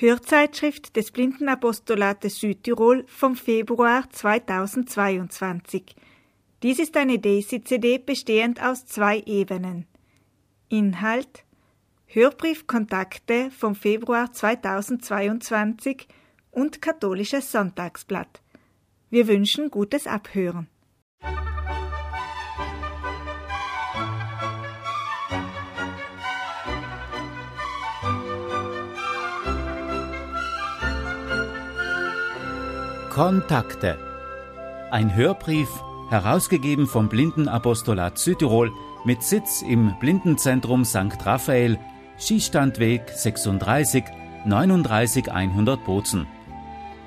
Hörzeitschrift des Blindenapostolates Südtirol vom Februar 2022. Dies ist eine Daisy-CD bestehend aus zwei Ebenen. Inhalt Hörbriefkontakte vom Februar 2022 und Katholisches Sonntagsblatt. Wir wünschen gutes Abhören. Kontakte. Ein Hörbrief, herausgegeben vom Blindenapostolat Südtirol mit Sitz im Blindenzentrum St. Raphael, Schießstandweg 36 39 100 Bozen.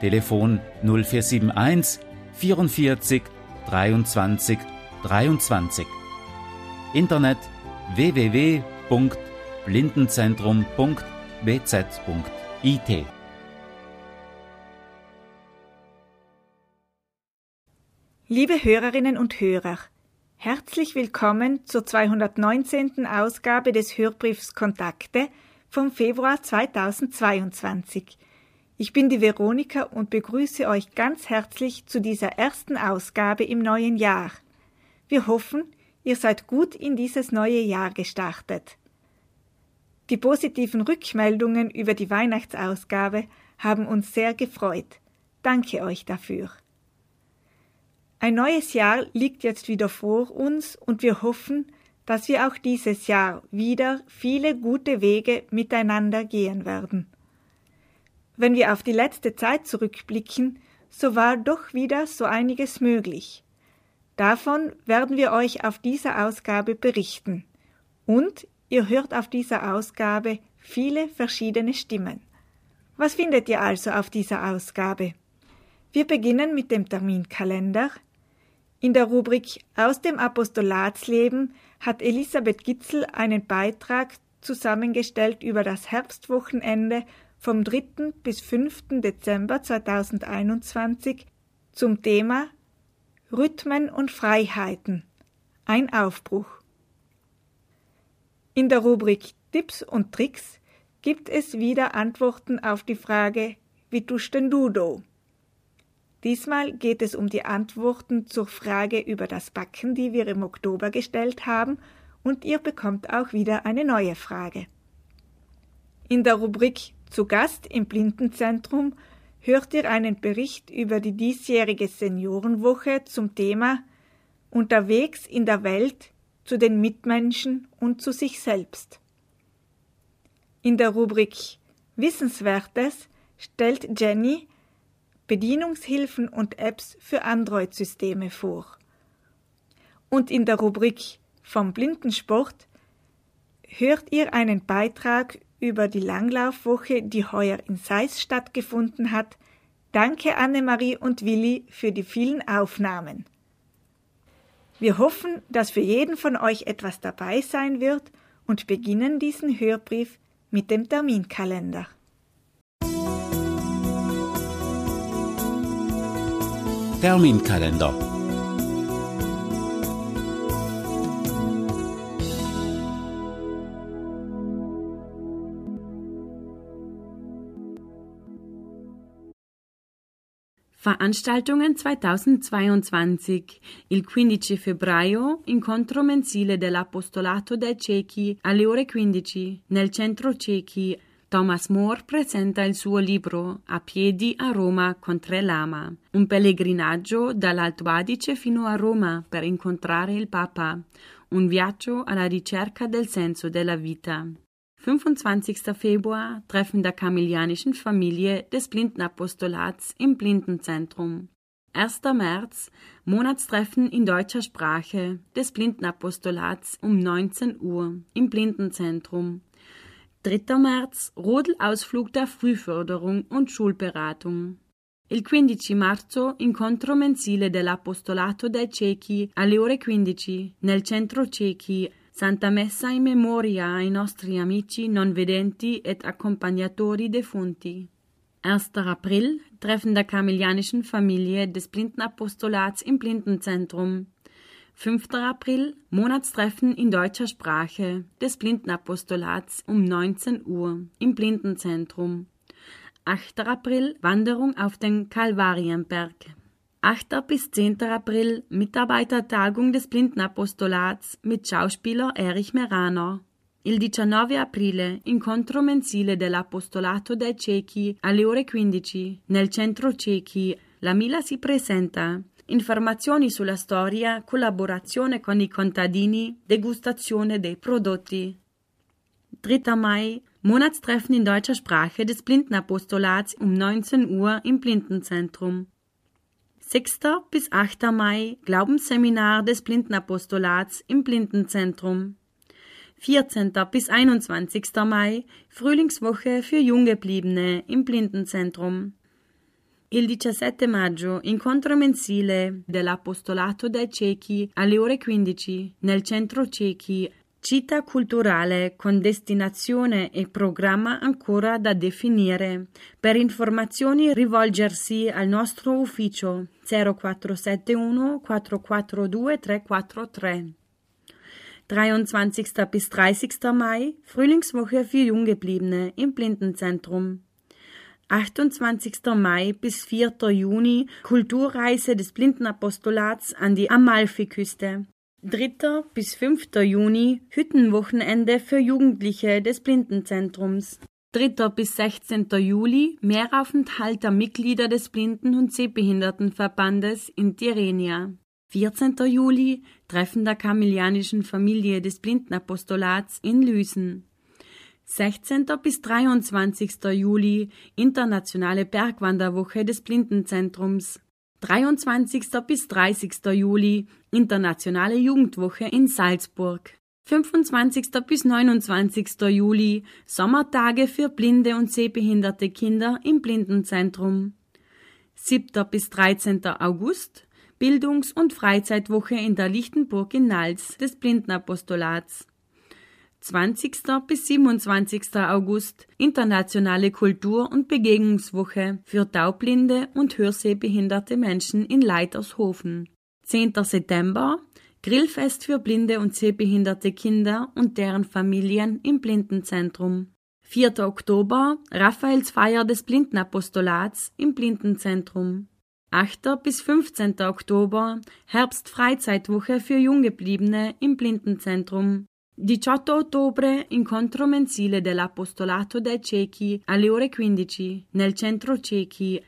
Telefon 0471 44 23 23. Internet www.blindenzentrum.bz.it Liebe Hörerinnen und Hörer, herzlich willkommen zur 219. Ausgabe des Hörbriefs Kontakte vom Februar 2022. Ich bin die Veronika und begrüße euch ganz herzlich zu dieser ersten Ausgabe im neuen Jahr. Wir hoffen, ihr seid gut in dieses neue Jahr gestartet. Die positiven Rückmeldungen über die Weihnachtsausgabe haben uns sehr gefreut. Danke euch dafür. Ein neues Jahr liegt jetzt wieder vor uns und wir hoffen, dass wir auch dieses Jahr wieder viele gute Wege miteinander gehen werden. Wenn wir auf die letzte Zeit zurückblicken, so war doch wieder so einiges möglich. Davon werden wir euch auf dieser Ausgabe berichten. Und ihr hört auf dieser Ausgabe viele verschiedene Stimmen. Was findet ihr also auf dieser Ausgabe? Wir beginnen mit dem Terminkalender, in der Rubrik Aus dem Apostolatsleben hat Elisabeth Gitzel einen Beitrag zusammengestellt über das Herbstwochenende vom 3. bis 5. Dezember 2021 zum Thema Rhythmen und Freiheiten. Ein Aufbruch. In der Rubrik Tipps und Tricks gibt es wieder Antworten auf die Frage Wie tust denn du do? Diesmal geht es um die Antworten zur Frage über das Backen, die wir im Oktober gestellt haben, und ihr bekommt auch wieder eine neue Frage. In der Rubrik Zu Gast im Blindenzentrum hört ihr einen Bericht über die diesjährige Seniorenwoche zum Thema Unterwegs in der Welt zu den Mitmenschen und zu sich selbst. In der Rubrik Wissenswertes stellt Jenny Bedienungshilfen und Apps für Android-Systeme vor. Und in der Rubrik vom Blindensport hört ihr einen Beitrag über die Langlaufwoche, die heuer in Seis stattgefunden hat. Danke Annemarie und Willi für die vielen Aufnahmen. Wir hoffen, dass für jeden von euch etwas dabei sein wird und beginnen diesen Hörbrief mit dem Terminkalender. Terminkalender. Veranstaltungen 2022. Il 15 febbraio, incontro mensile dell'Apostolato dei Ciechi alle ore 15 nel centro Ciechi Thomas More presenta il suo libro A piedi a Roma con tre lama, un pellegrinaggio dall'Alto Adige fino a Roma per incontrare il Papa, un viaggio alla ricerca del senso della vita. 25. Februar Treffen der kamilianischen Familie des Blindenapostolats im Blindenzentrum. 1. März Monatstreffen in deutscher Sprache des Blindenapostolats um 19 Uhr im Blindenzentrum. 3. März Rodelausflug der Frühförderung und Schulberatung. Il 15 marzo incontro mensile dell'Apostolato dei Ciechi alle ore 15 nel centro Ciechi Santa Messa in memoria ai nostri amici non vedenti et accompagnatori defunti. 1. April Treffen der kamelianischen Familie des Blindenapostolats im Blindenzentrum 5. April Monatstreffen in deutscher Sprache des Blindenapostolats um 19 Uhr im Blindenzentrum. 8. April Wanderung auf den Kalvarienberg. 8. bis 10. April Mitarbeitertagung des Blindenapostolats mit Schauspieler Erich Meraner. Il 19 aprile incontro mensile dell'Apostolato dei Ciechi alle ore 15 nel centro Ciechi. La Mila si presenta. Informazioni sulla storia, collaborazione con i contadini, degustazione dei prodotti. 3. Mai Monatstreffen in deutscher Sprache des Blindenapostolats um 19 Uhr im Blindenzentrum. 6. bis 8. Mai Glaubensseminar des Blindenapostolats im Blindenzentrum. 14. bis 21. Mai Frühlingswoche für Junggebliebene im Blindenzentrum. Il 17 maggio incontro mensile dell'Apostolato dei Ciechi alle ore 15 nel centro Ciechi Città culturale con destinazione e programma ancora da definire. Per informazioni rivolgersi al nostro ufficio 0471 442 343. 23. bis 30. Mai Frühlingswoche für Junggebliebene im Blindenzentrum. 28. Mai bis 4. Juni Kulturreise des Blindenapostolats an die Amalfiküste. 3. bis 5. Juni Hüttenwochenende für Jugendliche des Blindenzentrums. 3. bis 16. Juli Mehraufenthalt der Mitglieder des Blinden- und Sehbehindertenverbandes in Tirrenia. 14. Juli Treffen der kamilianischen Familie des Blindenapostolats in Lüsen. 16. bis 23. Juli Internationale Bergwanderwoche des Blindenzentrums. 23. bis 30. Juli Internationale Jugendwoche in Salzburg. 25. bis 29. Juli Sommertage für blinde und sehbehinderte Kinder im Blindenzentrum. 7. bis 13. August Bildungs- und Freizeitwoche in der Lichtenburg in Nals des Blindenapostolats. 20. bis 27. August Internationale Kultur- und Begegnungswoche für taubblinde und hörsehbehinderte Menschen in Leitershofen. 10. September Grillfest für blinde und sehbehinderte Kinder und deren Familien im Blindenzentrum. 4. Oktober Raphaelsfeier des Blindenapostolats im Blindenzentrum. 8. bis 15. Oktober Herbstfreizeitwoche für Junggebliebene im Blindenzentrum. 18 ottobre incontro mensile dell'Apostolato dei Ciechi alle ore 15 nel centro Ciechi.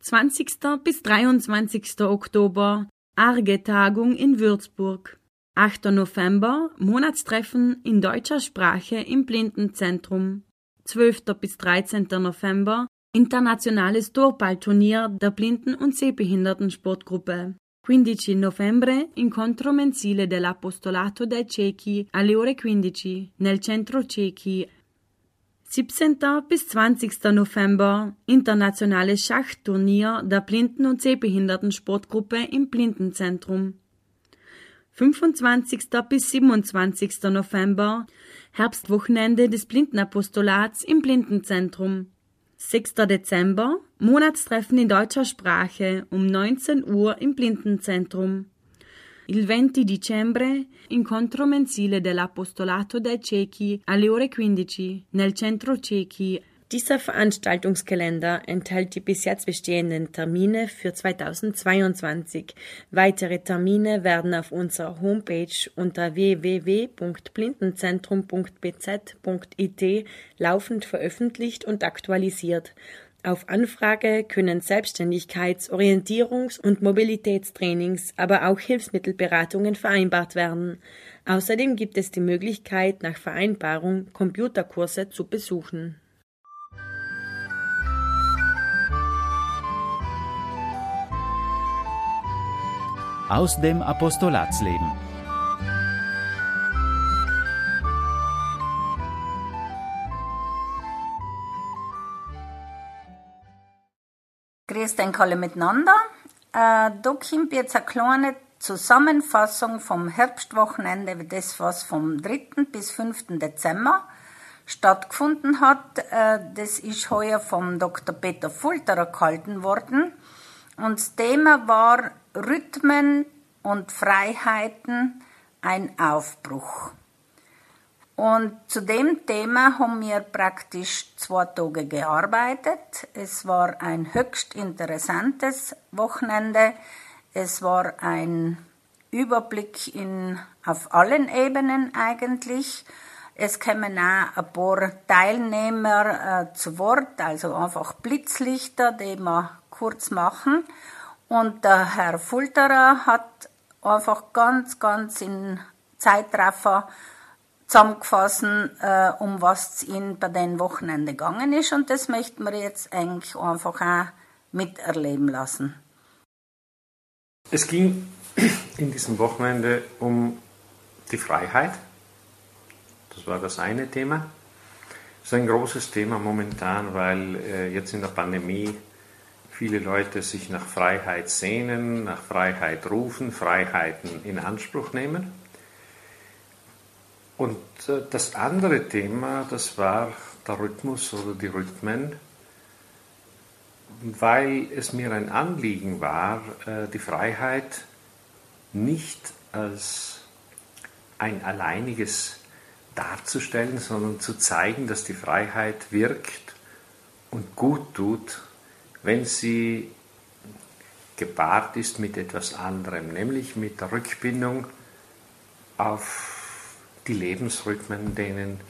20. bis 23. Oktober Arge-Tagung in Würzburg. 8. November Monatstreffen in deutscher Sprache im Blindenzentrum. 12. bis 13. November Internationales Torballturnier der Blinden- und Sehbehindertensportgruppe. 15 novembre incontro mensile dell'Apostolato dei Ciechi alle ore 15 nel centro Ciechi. 17. bis 20. November Internationales Schachturnier der Blinden- und Sehbehindertensportgruppe im Blindenzentrum. 25. bis 27. November Herbstwochenende des Blindenapostolats im Blindenzentrum. 6. Dezember Monatstreffen in deutscher Sprache um 19 Uhr im Blindenzentrum. Il 20 dicembre incontro mensile dell'Apostolato dei Ciechi alle ore 15 nel centro Ciechi Dieser Veranstaltungskalender enthält die bis jetzt bestehenden Termine für 2022. Weitere Termine werden auf unserer Homepage unter www.blindenzentrum.bz.it laufend veröffentlicht und aktualisiert. Auf Anfrage können Selbstständigkeits-, Orientierungs- und Mobilitätstrainings, aber auch Hilfsmittelberatungen vereinbart werden. Außerdem gibt es die Möglichkeit, nach Vereinbarung Computerkurse zu besuchen. Aus dem Apostolatsleben. Grüß den alle miteinander. Äh, da kommt jetzt eine kleine Zusammenfassung vom Herbstwochenende, das was vom 3. bis 5. Dezember stattgefunden hat. Äh, das ist heuer vom Dr. Peter Fulterer gehalten worden. Und das Thema war Rhythmen und Freiheiten, ein Aufbruch. Und zu dem Thema haben wir praktisch zwei Tage gearbeitet. Es war ein höchst interessantes Wochenende. Es war ein Überblick in, auf allen Ebenen eigentlich. Es kommen auch ein paar Teilnehmer äh, zu Wort, also einfach Blitzlichter, die wir kurz machen. Und der Herr Fulterer hat einfach ganz, ganz in Zeitraffer zusammengefasst, äh, um was es ihnen bei den Wochenende gegangen ist. Und das möchten wir jetzt eigentlich einfach auch miterleben lassen. Es ging in diesem Wochenende um die Freiheit. Das war das eine Thema. Das ist ein großes Thema momentan, weil äh, jetzt in der Pandemie viele Leute sich nach Freiheit sehnen, nach Freiheit rufen, Freiheiten in Anspruch nehmen. Und äh, das andere Thema, das war der Rhythmus oder die Rhythmen, weil es mir ein Anliegen war, äh, die Freiheit nicht als ein alleiniges darzustellen, sondern zu zeigen, dass die Freiheit wirkt und gut tut, wenn sie gepaart ist mit etwas anderem, nämlich mit der Rückbindung auf die Lebensrhythmen, denen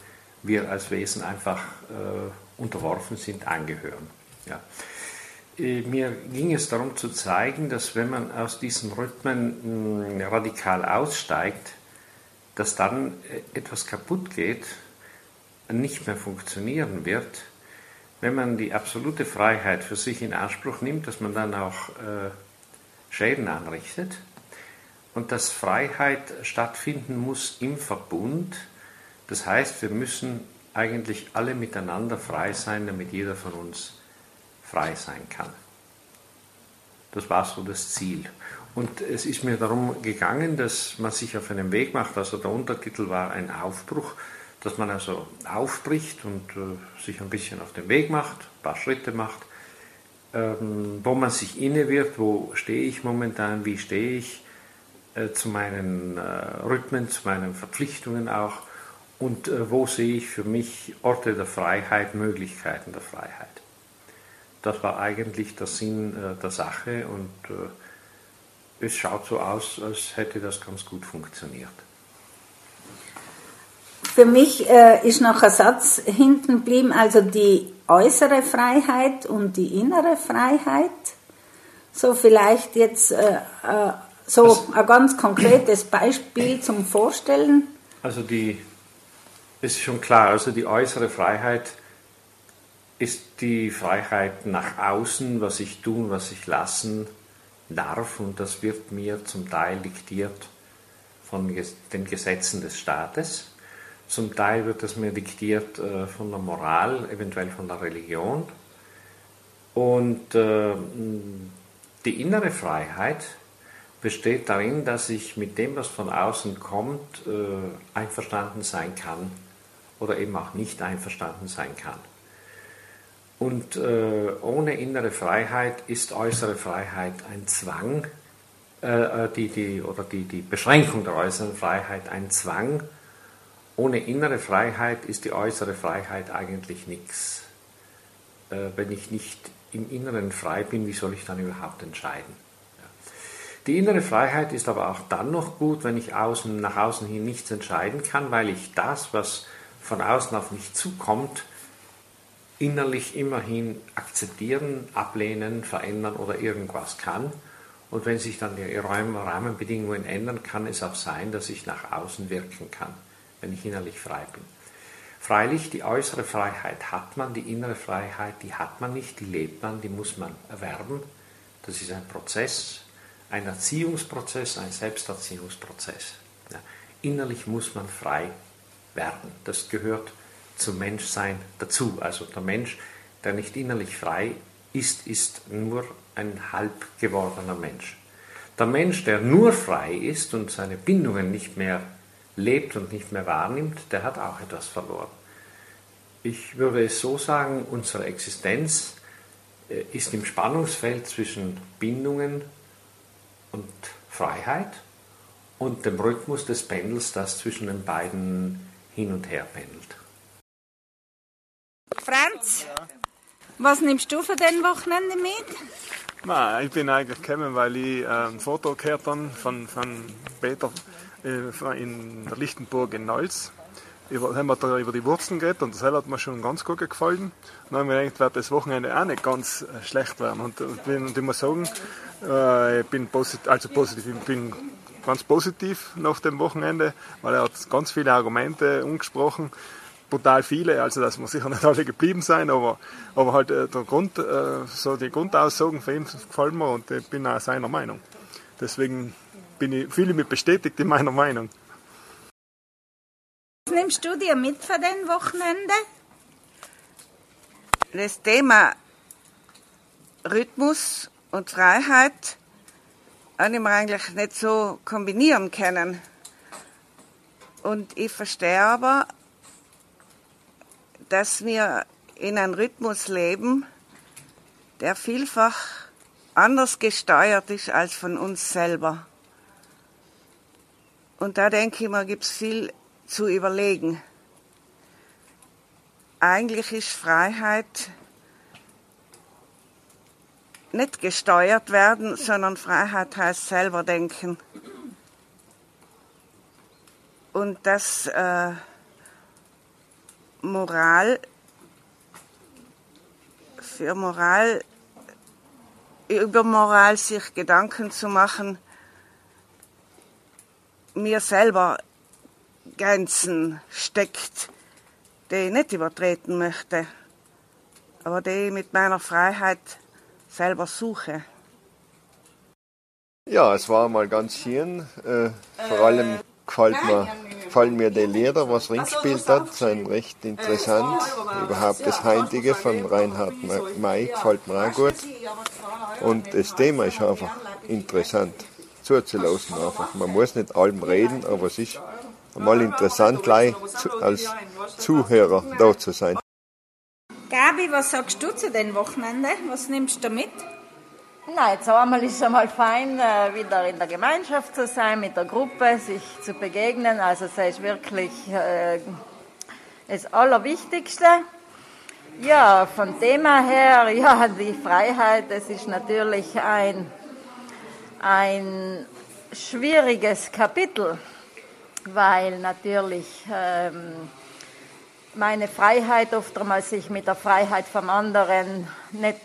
wir als Wesen einfach äh, unterworfen sind, angehören. Ja. Äh, mir ging es darum zu zeigen, dass wenn man aus diesen Rhythmen mh, radikal aussteigt, dass dann äh, etwas kaputt geht, nicht mehr funktionieren wird. Wenn man die absolute Freiheit für sich in Anspruch nimmt, dass man dann auch äh, Schäden anrichtet und dass Freiheit stattfinden muss im Verbund. Das heißt, wir müssen eigentlich alle miteinander frei sein, damit jeder von uns frei sein kann. Das war so das Ziel. Und es ist mir darum gegangen, dass man sich auf einen Weg macht. Also der Untertitel war ein Aufbruch, dass man also aufbricht und äh, sich ein bisschen auf den Weg macht, ein paar Schritte macht, ähm, wo man sich inne wird, wo stehe ich momentan, wie stehe ich äh, zu meinen äh, Rhythmen, zu meinen Verpflichtungen auch und äh, wo sehe ich für mich Orte der Freiheit, Möglichkeiten der Freiheit. Das war eigentlich der Sinn äh, der Sache und äh, es schaut so aus, als hätte das ganz gut funktioniert. Für mich äh, ist noch ein Satz hinten geblieben, also die äußere Freiheit und die innere Freiheit. So vielleicht jetzt äh, äh, so also, ein ganz konkretes Beispiel zum Vorstellen. Also die ist schon klar, also die äußere Freiheit ist die Freiheit nach außen, was ich tun, was ich lassen darf und das wird mir zum Teil diktiert von den Gesetzen des Staates, zum Teil wird es mir diktiert äh, von der Moral, eventuell von der Religion und äh, die innere Freiheit besteht darin, dass ich mit dem, was von außen kommt, äh, einverstanden sein kann oder eben auch nicht einverstanden sein kann. Und äh, ohne innere Freiheit ist äußere Freiheit ein Zwang, äh, äh, die, die, oder die, die Beschränkung der äußeren Freiheit ein Zwang. Ohne innere Freiheit ist die äußere Freiheit eigentlich nichts. Äh, wenn ich nicht im Inneren frei bin, wie soll ich dann überhaupt entscheiden? Ja. Die innere Freiheit ist aber auch dann noch gut, wenn ich außen, nach außen hin nichts entscheiden kann, weil ich das, was von außen auf mich zukommt, innerlich immerhin akzeptieren, ablehnen, verändern oder irgendwas kann. Und wenn sich dann die Rahmenbedingungen ändern, kann es auch sein, dass ich nach außen wirken kann, wenn ich innerlich frei bin. Freilich, die äußere Freiheit hat man, die innere Freiheit, die hat man nicht, die lebt man, die muss man erwerben. Das ist ein Prozess, ein Erziehungsprozess, ein Selbsterziehungsprozess. Ja, innerlich muss man frei werden. Das gehört zum Menschsein dazu. Also der Mensch, der nicht innerlich frei ist, ist nur ein halb gewordener Mensch. Der Mensch, der nur frei ist und seine Bindungen nicht mehr lebt und nicht mehr wahrnimmt, der hat auch etwas verloren. Ich würde es so sagen, unsere Existenz äh, ist im Spannungsfeld zwischen Bindungen und Freiheit und dem Rhythmus des Pendels, das zwischen den beiden hin und her pendelt. Franz, was nimmst du für den Wochenende mit? Nein, ich bin eigentlich gekommen, weil ich äh, ein Foto gehört habe von, von Peter äh, in Lichtenburg in Nals. Über, haben wir da über die Wurzeln geredet und das hat mir schon ganz gut gefallen. Dann haben wir gedacht, wird das Wochenende auch nicht ganz äh, schlecht werden. Und, und, und ich muss sagen, äh, ich bin posit also positiv, ich bin ganz positiv nach dem Wochenende, weil er hat ganz viele Argumente umgesprochen brutal viele, also dass wir sicher nicht alle geblieben sein, aber, aber halt äh, der Grund, äh, so die Grundaussagen für ihn gefallen mir und ich bin auch seiner Meinung. Deswegen bin ich, fühle ich mich bestätigt in meiner Meinung. Was nimmst du dir mit für den Wochenende? Das Thema Rhythmus und Freiheit habe ich mir eigentlich nicht so kombinieren können. Und ich verstehe aber, dass wir in einem Rhythmus leben, der vielfach anders gesteuert ist als von uns selber. Und da denke ich mir, gibt es viel zu überlegen. Eigentlich ist Freiheit nicht gesteuert werden, sondern Freiheit heißt selber denken. Und das äh, Moral, für Moral, über Moral sich Gedanken zu machen, mir selber Grenzen steckt, die ich nicht übertreten möchte, aber die ich mit meiner Freiheit selber suche. Ja, es war mal ganz schön. Äh, vor allem gefällt mir, gefallen mir die Lieder, was Ring gespielt hat, sind recht interessant. Überhaupt das Heintige von Reinhard May gefällt mir auch gut. Und das Thema ist einfach interessant zuzulassen. Einfach. Man muss nicht allem reden, aber es ist mal interessant, gleich als Zuhörer da zu sein. Gabi, was sagst du zu den Wochenende? Was nimmst du mit? Nein, jetzt einmal ist es einmal fein, äh, wieder in der Gemeinschaft zu sein, mit der Gruppe, sich zu begegnen. Also es ist wirklich äh, das Allerwichtigste. Ja, vom Thema her, ja, die Freiheit, das ist natürlich ein, ein schwieriges Kapitel, weil natürlich ähm, meine Freiheit oftmals sich mit der Freiheit vom anderen nicht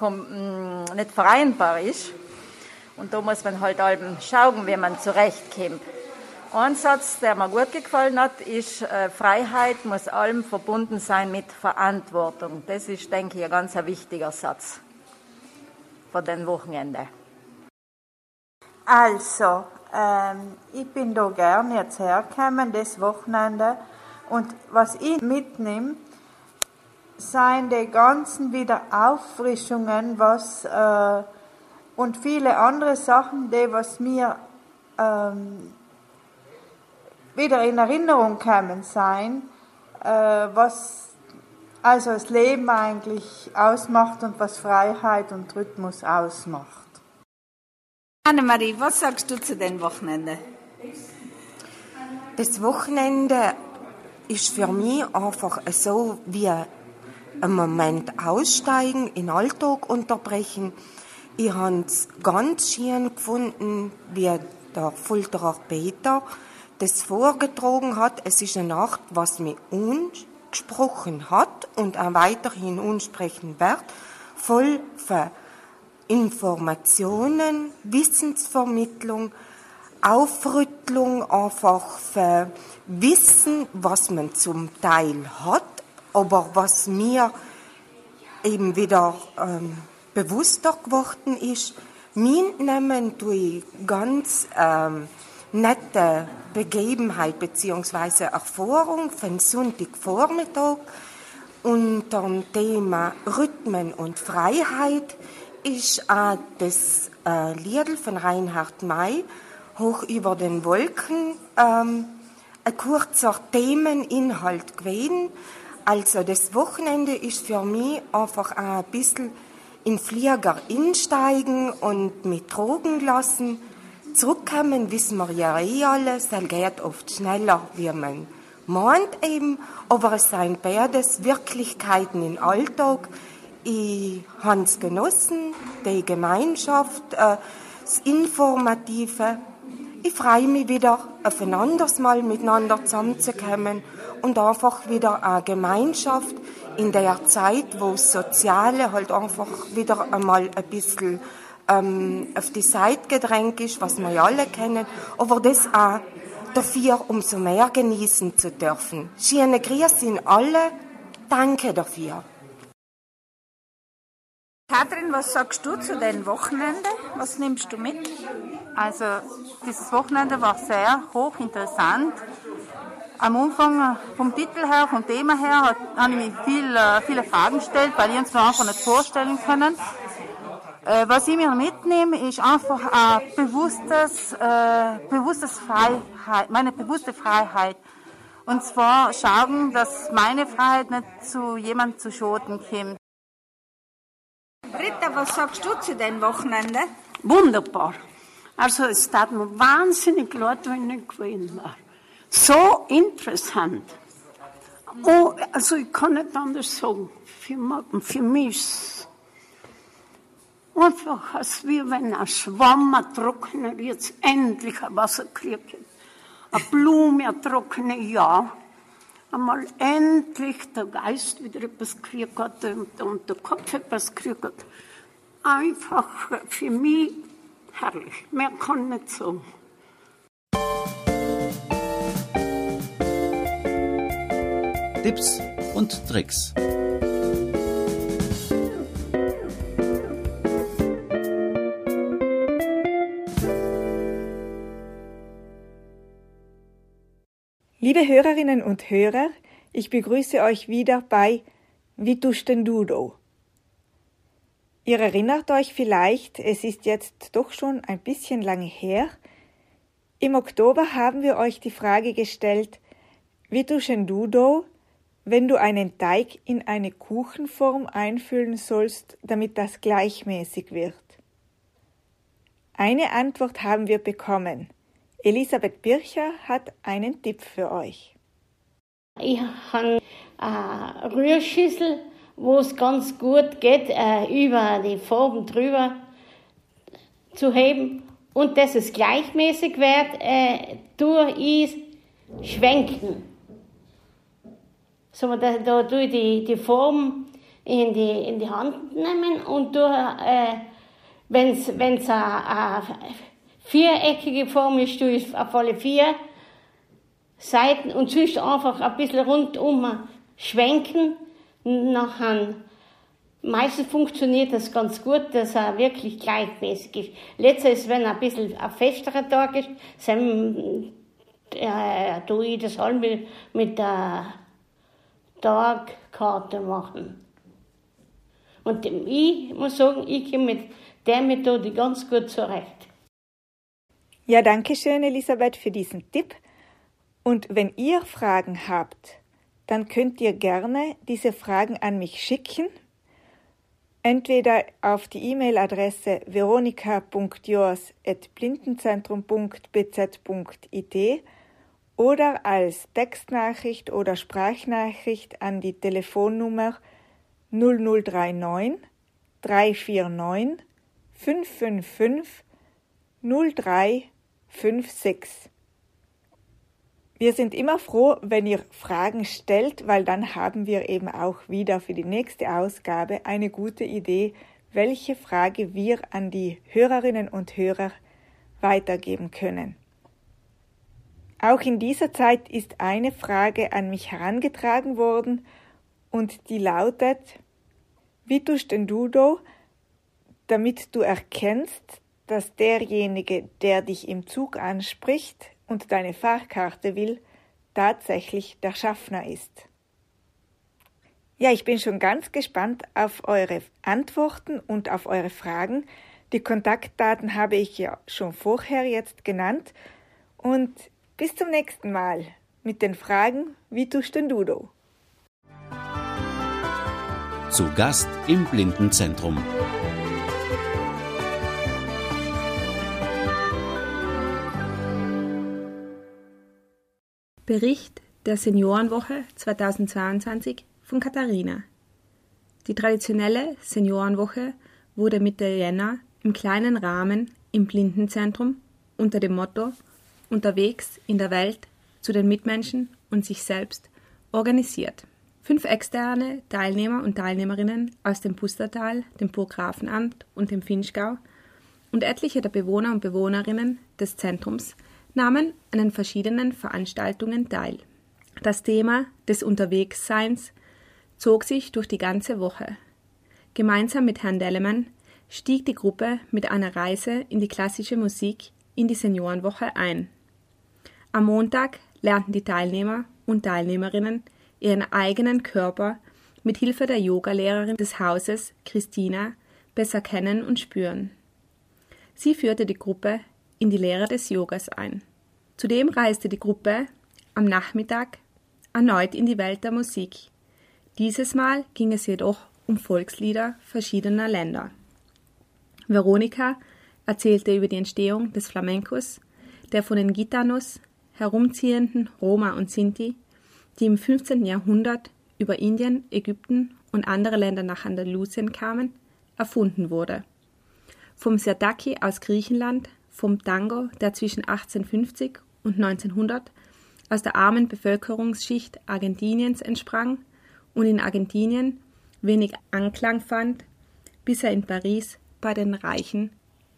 Mm, nicht vereinbar ist. Und da muss man halt eben schauen, wie man zurechtkommt. Ein Satz, der mir gut gefallen hat, ist, äh, Freiheit muss allem verbunden sein mit Verantwortung. Das ist, denke ich, ein ganz wichtiger Satz von dem Wochenende. Also, ähm, ich bin da gern jetzt hergekommen, das Wochenende. Und was ich mitnehme, seien die ganzen Wiederauffrischungen, was äh, und viele andere Sachen, die was mir ähm, wieder in Erinnerung kommen sein, äh, was also das Leben eigentlich ausmacht und was Freiheit und Rhythmus ausmacht. Annemarie, was sagst du zu dem Wochenende? Das Wochenende ist für mich einfach so wie einen Moment aussteigen, in den Alltag unterbrechen. Ich habe es ganz schön gefunden, wie der Fulterer Peter das vorgetragen hat. Es ist eine Nacht, was mich gesprochen hat und auch weiterhin unsprechen wird, voll für Informationen, Wissensvermittlung, Aufrüttelung, einfach für Wissen, was man zum Teil hat aber was mir eben wieder ähm, bewusster geworden ist, mitnehmen durch ganz ähm, nette Begebenheit bzw. Erfahrung von Sonntagvormittag unter dem Thema Rhythmen und Freiheit ist auch das äh, Lied von Reinhard May hoch über den Wolken ähm, ein kurzer Themeninhalt gewesen, also das Wochenende ist für mich einfach ein bisschen in Flieger insteigen und mit Drogen lassen. Zurückkommen wissen wir ja eh alles, das geht oft schneller, wie man meint eben, aber es seien beides Wirklichkeiten im Alltag. Ich habe es genossen, die Gemeinschaft, äh, das Informative. Ich freue mich wieder, auf ein anderes Mal miteinander zusammenzukommen und einfach wieder eine Gemeinschaft in der Zeit, wo das Soziale halt einfach wieder einmal ein bisschen ähm, auf die Seite gedrängt ist, was wir alle kennen, aber das auch dafür umso mehr genießen zu dürfen. Schöne Grüße in alle, danke dafür. Kathrin, was sagst du zu den Wochenende? Was nimmst du mit? Also, dieses Wochenende war sehr hochinteressant. Am Anfang vom Titel her, vom Thema her, habe ich mir viel, äh, viele Fragen gestellt, weil ich uns einfach nicht vorstellen können. Äh, was ich mir mitnehme, ist einfach ein bewusstes, äh, bewusstes Freiheit, meine bewusste Freiheit. Und zwar schauen, dass meine Freiheit nicht zu jemandem zu Schoten kommt. Britta, was sagst du zu den Wochenende? Wunderbar. Also es tat mir wahnsinnig leid, wenn ich gewesen war. So interessant. Oh, also ich kann nicht anders sagen. Für, für mich Einfach, als wie wenn ein Schwamm, ein trockener, jetzt endlich ein Wasser kriegt. Eine Blume, ein ja. Einmal endlich der Geist wieder etwas gekriegt hat und, und der Kopf etwas gekriegt hat. Einfach für mich herrlich. Mehr kann ich nicht sagen. Tipps und Tricks. Liebe Hörerinnen und Hörer, ich begrüße euch wieder bei Vitustendudo. Ihr erinnert euch vielleicht, es ist jetzt doch schon ein bisschen lange her. Im Oktober haben wir euch die Frage gestellt, Vitustendudo, wenn du einen Teig in eine Kuchenform einfüllen sollst, damit das gleichmäßig wird. Eine Antwort haben wir bekommen. Elisabeth Bircher hat einen Tipp für euch. Ich habe eine Rührschüssel, wo es ganz gut geht, äh, über die Farben drüber zu heben und dass es gleichmäßig wird, äh, tue ich schwenken. So, da, da tue ich die, die Form in die, in die Hand nehmen und äh, wenn es ein viereckige Form ist, auf alle vier Seiten und sonst einfach ein bisschen rundum schwenken. Nachher, meistens funktioniert das ganz gut, dass er wirklich gleichmäßig ist. Letztes, wenn er ein bisschen ein festerer Tag ist, dann äh, tue ich das halt mit, mit der Tagkarte machen. Und ich muss sagen, ich komme mit der Methode ganz gut zurecht. Ja, danke schön, Elisabeth, für diesen Tipp. Und wenn ihr Fragen habt, dann könnt ihr gerne diese Fragen an mich schicken. Entweder auf die E-Mail-Adresse veronika.jors.blindenzentrum.bz.it oder als Textnachricht oder Sprachnachricht an die Telefonnummer 0039 349 555 03 5, Wir sind immer froh, wenn ihr Fragen stellt, weil dann haben wir eben auch wieder für die nächste Ausgabe eine gute Idee, welche Frage wir an die Hörerinnen und Hörer weitergeben können. Auch in dieser Zeit ist eine Frage an mich herangetragen worden und die lautet, wie tust denn du, damit du erkennst, dass derjenige, der dich im Zug anspricht und deine Fahrkarte will, tatsächlich der Schaffner ist. Ja, ich bin schon ganz gespannt auf eure Antworten und auf eure Fragen. Die Kontaktdaten habe ich ja schon vorher jetzt genannt. Und bis zum nächsten Mal mit den Fragen, wie tust denn du? Zu Gast im Blindenzentrum. Bericht der Seniorenwoche 2022 von Katharina. Die traditionelle Seniorenwoche wurde Mitte Jänner im kleinen Rahmen im Blindenzentrum unter dem Motto Unterwegs in der Welt zu den Mitmenschen und sich selbst organisiert. Fünf externe Teilnehmer und Teilnehmerinnen aus dem Pustertal, dem Burggrafenamt und dem Finchgau und etliche der Bewohner und Bewohnerinnen des Zentrums nahmen an den verschiedenen Veranstaltungen teil. Das Thema des Unterwegsseins zog sich durch die ganze Woche. Gemeinsam mit Herrn Dellemann stieg die Gruppe mit einer Reise in die klassische Musik in die Seniorenwoche ein. Am Montag lernten die Teilnehmer und Teilnehmerinnen ihren eigenen Körper mit Hilfe der Yogalehrerin des Hauses, Christina, besser kennen und spüren. Sie führte die Gruppe in die Lehre des Yogas ein. Zudem reiste die Gruppe am Nachmittag erneut in die Welt der Musik. Dieses Mal ging es jedoch um Volkslieder verschiedener Länder. Veronika erzählte über die Entstehung des Flamencos, der von den Gitanos, herumziehenden Roma und Sinti, die im 15. Jahrhundert über Indien, Ägypten und andere Länder nach Andalusien kamen, erfunden wurde. Vom Serdaki aus Griechenland, vom Tango, der zwischen 1850 und 1900 aus der armen Bevölkerungsschicht Argentiniens entsprang und in Argentinien wenig Anklang fand, bis er in Paris bei den Reichen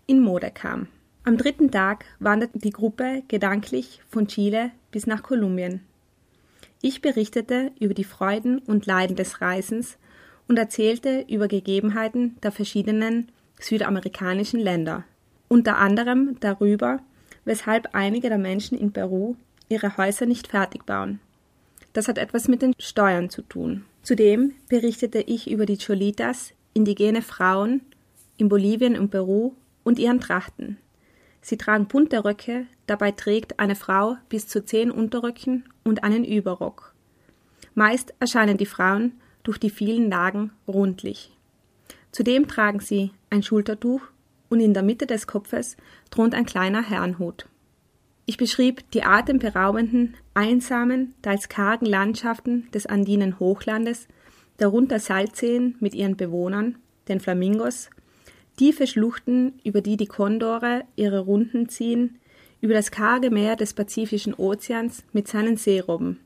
in Mode kam. Am dritten Tag wanderte die Gruppe gedanklich von Chile bis nach Kolumbien. Ich berichtete über die Freuden und Leiden des Reisens und erzählte über Gegebenheiten der verschiedenen südamerikanischen Länder, unter anderem darüber, weshalb einige der Menschen in Peru ihre Häuser nicht fertig bauen. Das hat etwas mit den Steuern zu tun. Zudem berichtete ich über die Cholitas, indigene Frauen in Bolivien und Peru und ihren Trachten. Sie tragen bunte Röcke, dabei trägt eine Frau bis zu zehn Unterröcken und einen Überrock. Meist erscheinen die Frauen durch die vielen Lagen rundlich. Zudem tragen sie ein Schultertuch und in der Mitte des Kopfes thront ein kleiner Herrenhut. Ich beschrieb die atemberaubenden, einsamen, teils kargen Landschaften des andinen Hochlandes, darunter Salzseen mit ihren Bewohnern, den Flamingos, tiefe Schluchten, über die die Kondore ihre Runden ziehen, über das karge Meer des Pazifischen Ozeans mit seinen Seerobben.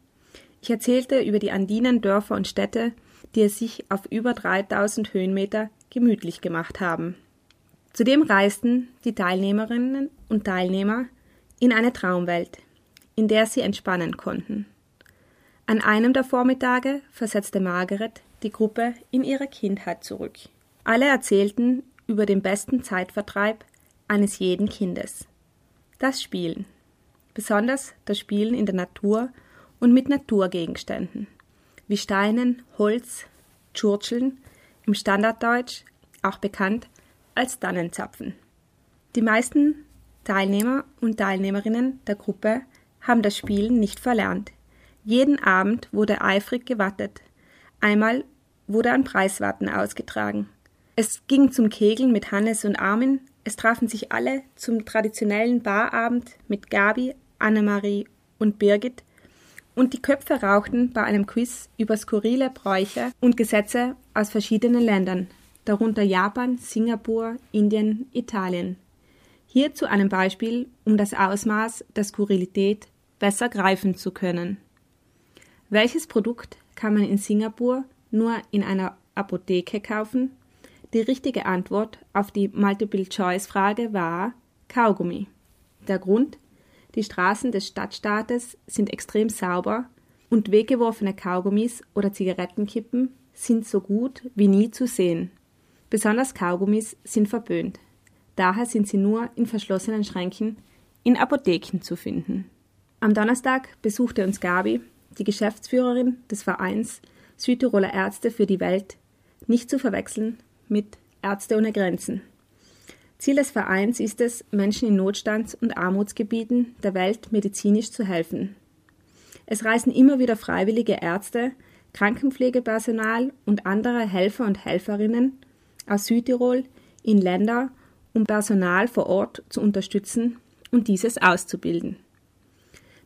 Ich erzählte über die andinen Dörfer und Städte, die es sich auf über 3000 Höhenmeter gemütlich gemacht haben. Zudem reisten die Teilnehmerinnen und Teilnehmer in eine Traumwelt, in der sie entspannen konnten. An einem der Vormittage versetzte Margaret die Gruppe in ihre Kindheit zurück. Alle erzählten über den besten Zeitvertreib eines jeden Kindes. Das Spielen. Besonders das Spielen in der Natur und mit Naturgegenständen, wie Steinen, Holz, Tschurzeln, im Standarddeutsch auch bekannt als Tannenzapfen. Die meisten Teilnehmer und Teilnehmerinnen der Gruppe haben das Spielen nicht verlernt. Jeden Abend wurde eifrig gewattet. Einmal wurde ein Preiswarten ausgetragen. Es ging zum Kegeln mit Hannes und Armin. Es trafen sich alle zum traditionellen Barabend mit Gabi, Annemarie und Birgit. Und die Köpfe rauchten bei einem Quiz über skurrile Bräuche und Gesetze aus verschiedenen Ländern, darunter Japan, Singapur, Indien, Italien. Hierzu einem Beispiel, um das Ausmaß der Skurrilität besser greifen zu können. Welches Produkt kann man in Singapur nur in einer Apotheke kaufen? Die richtige Antwort auf die Multiple-Choice-Frage war Kaugummi. Der Grund? Die Straßen des Stadtstaates sind extrem sauber und weggeworfene Kaugummis oder Zigarettenkippen sind so gut wie nie zu sehen. Besonders Kaugummis sind verböhnt. Daher sind sie nur in verschlossenen Schränken in Apotheken zu finden. Am Donnerstag besuchte uns Gabi, die Geschäftsführerin des Vereins Südtiroler Ärzte für die Welt, nicht zu verwechseln mit Ärzte ohne Grenzen. Ziel des Vereins ist es, Menschen in Notstands- und Armutsgebieten der Welt medizinisch zu helfen. Es reisen immer wieder freiwillige Ärzte, Krankenpflegepersonal und andere Helfer und Helferinnen aus Südtirol in Länder um Personal vor Ort zu unterstützen und dieses auszubilden.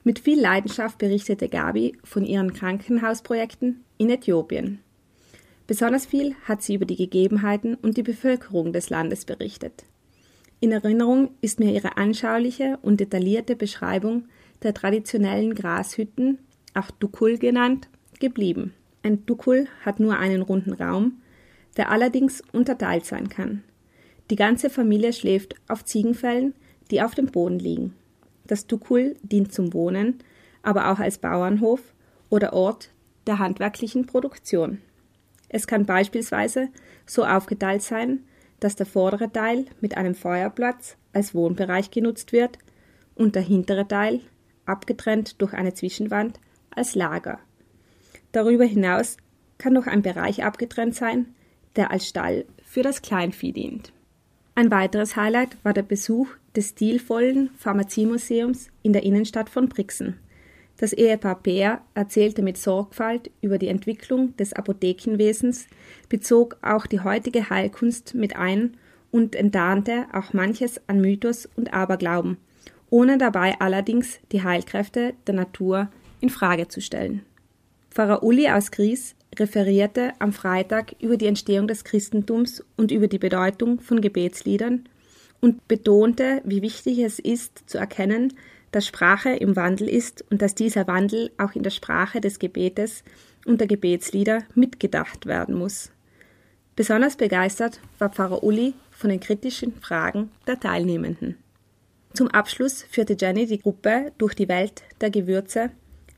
Mit viel Leidenschaft berichtete Gabi von ihren Krankenhausprojekten in Äthiopien. Besonders viel hat sie über die Gegebenheiten und die Bevölkerung des Landes berichtet. In Erinnerung ist mir ihre anschauliche und detaillierte Beschreibung der traditionellen Grashütten, auch Dukul genannt, geblieben. Ein Dukul hat nur einen runden Raum, der allerdings unterteilt sein kann. Die ganze Familie schläft auf Ziegenfällen, die auf dem Boden liegen. Das Dukul dient zum Wohnen, aber auch als Bauernhof oder Ort der handwerklichen Produktion. Es kann beispielsweise so aufgeteilt sein, dass der vordere Teil mit einem Feuerplatz als Wohnbereich genutzt wird und der hintere Teil, abgetrennt durch eine Zwischenwand, als Lager. Darüber hinaus kann noch ein Bereich abgetrennt sein, der als Stall für das Kleinvieh dient. Ein weiteres Highlight war der Besuch des stilvollen Pharmaziemuseums in der Innenstadt von Brixen. Das Ehepaar Peer erzählte mit Sorgfalt über die Entwicklung des Apothekenwesens, bezog auch die heutige Heilkunst mit ein und enttarnte auch manches an Mythos und Aberglauben, ohne dabei allerdings die Heilkräfte der Natur in Frage zu stellen. Pfarrer Uli aus Gries referierte am Freitag über die Entstehung des Christentums und über die Bedeutung von Gebetsliedern und betonte, wie wichtig es ist, zu erkennen, dass Sprache im Wandel ist und dass dieser Wandel auch in der Sprache des Gebetes und der Gebetslieder mitgedacht werden muss. Besonders begeistert war Pfarrer Uli von den kritischen Fragen der Teilnehmenden. Zum Abschluss führte Jenny die Gruppe durch die Welt der Gewürze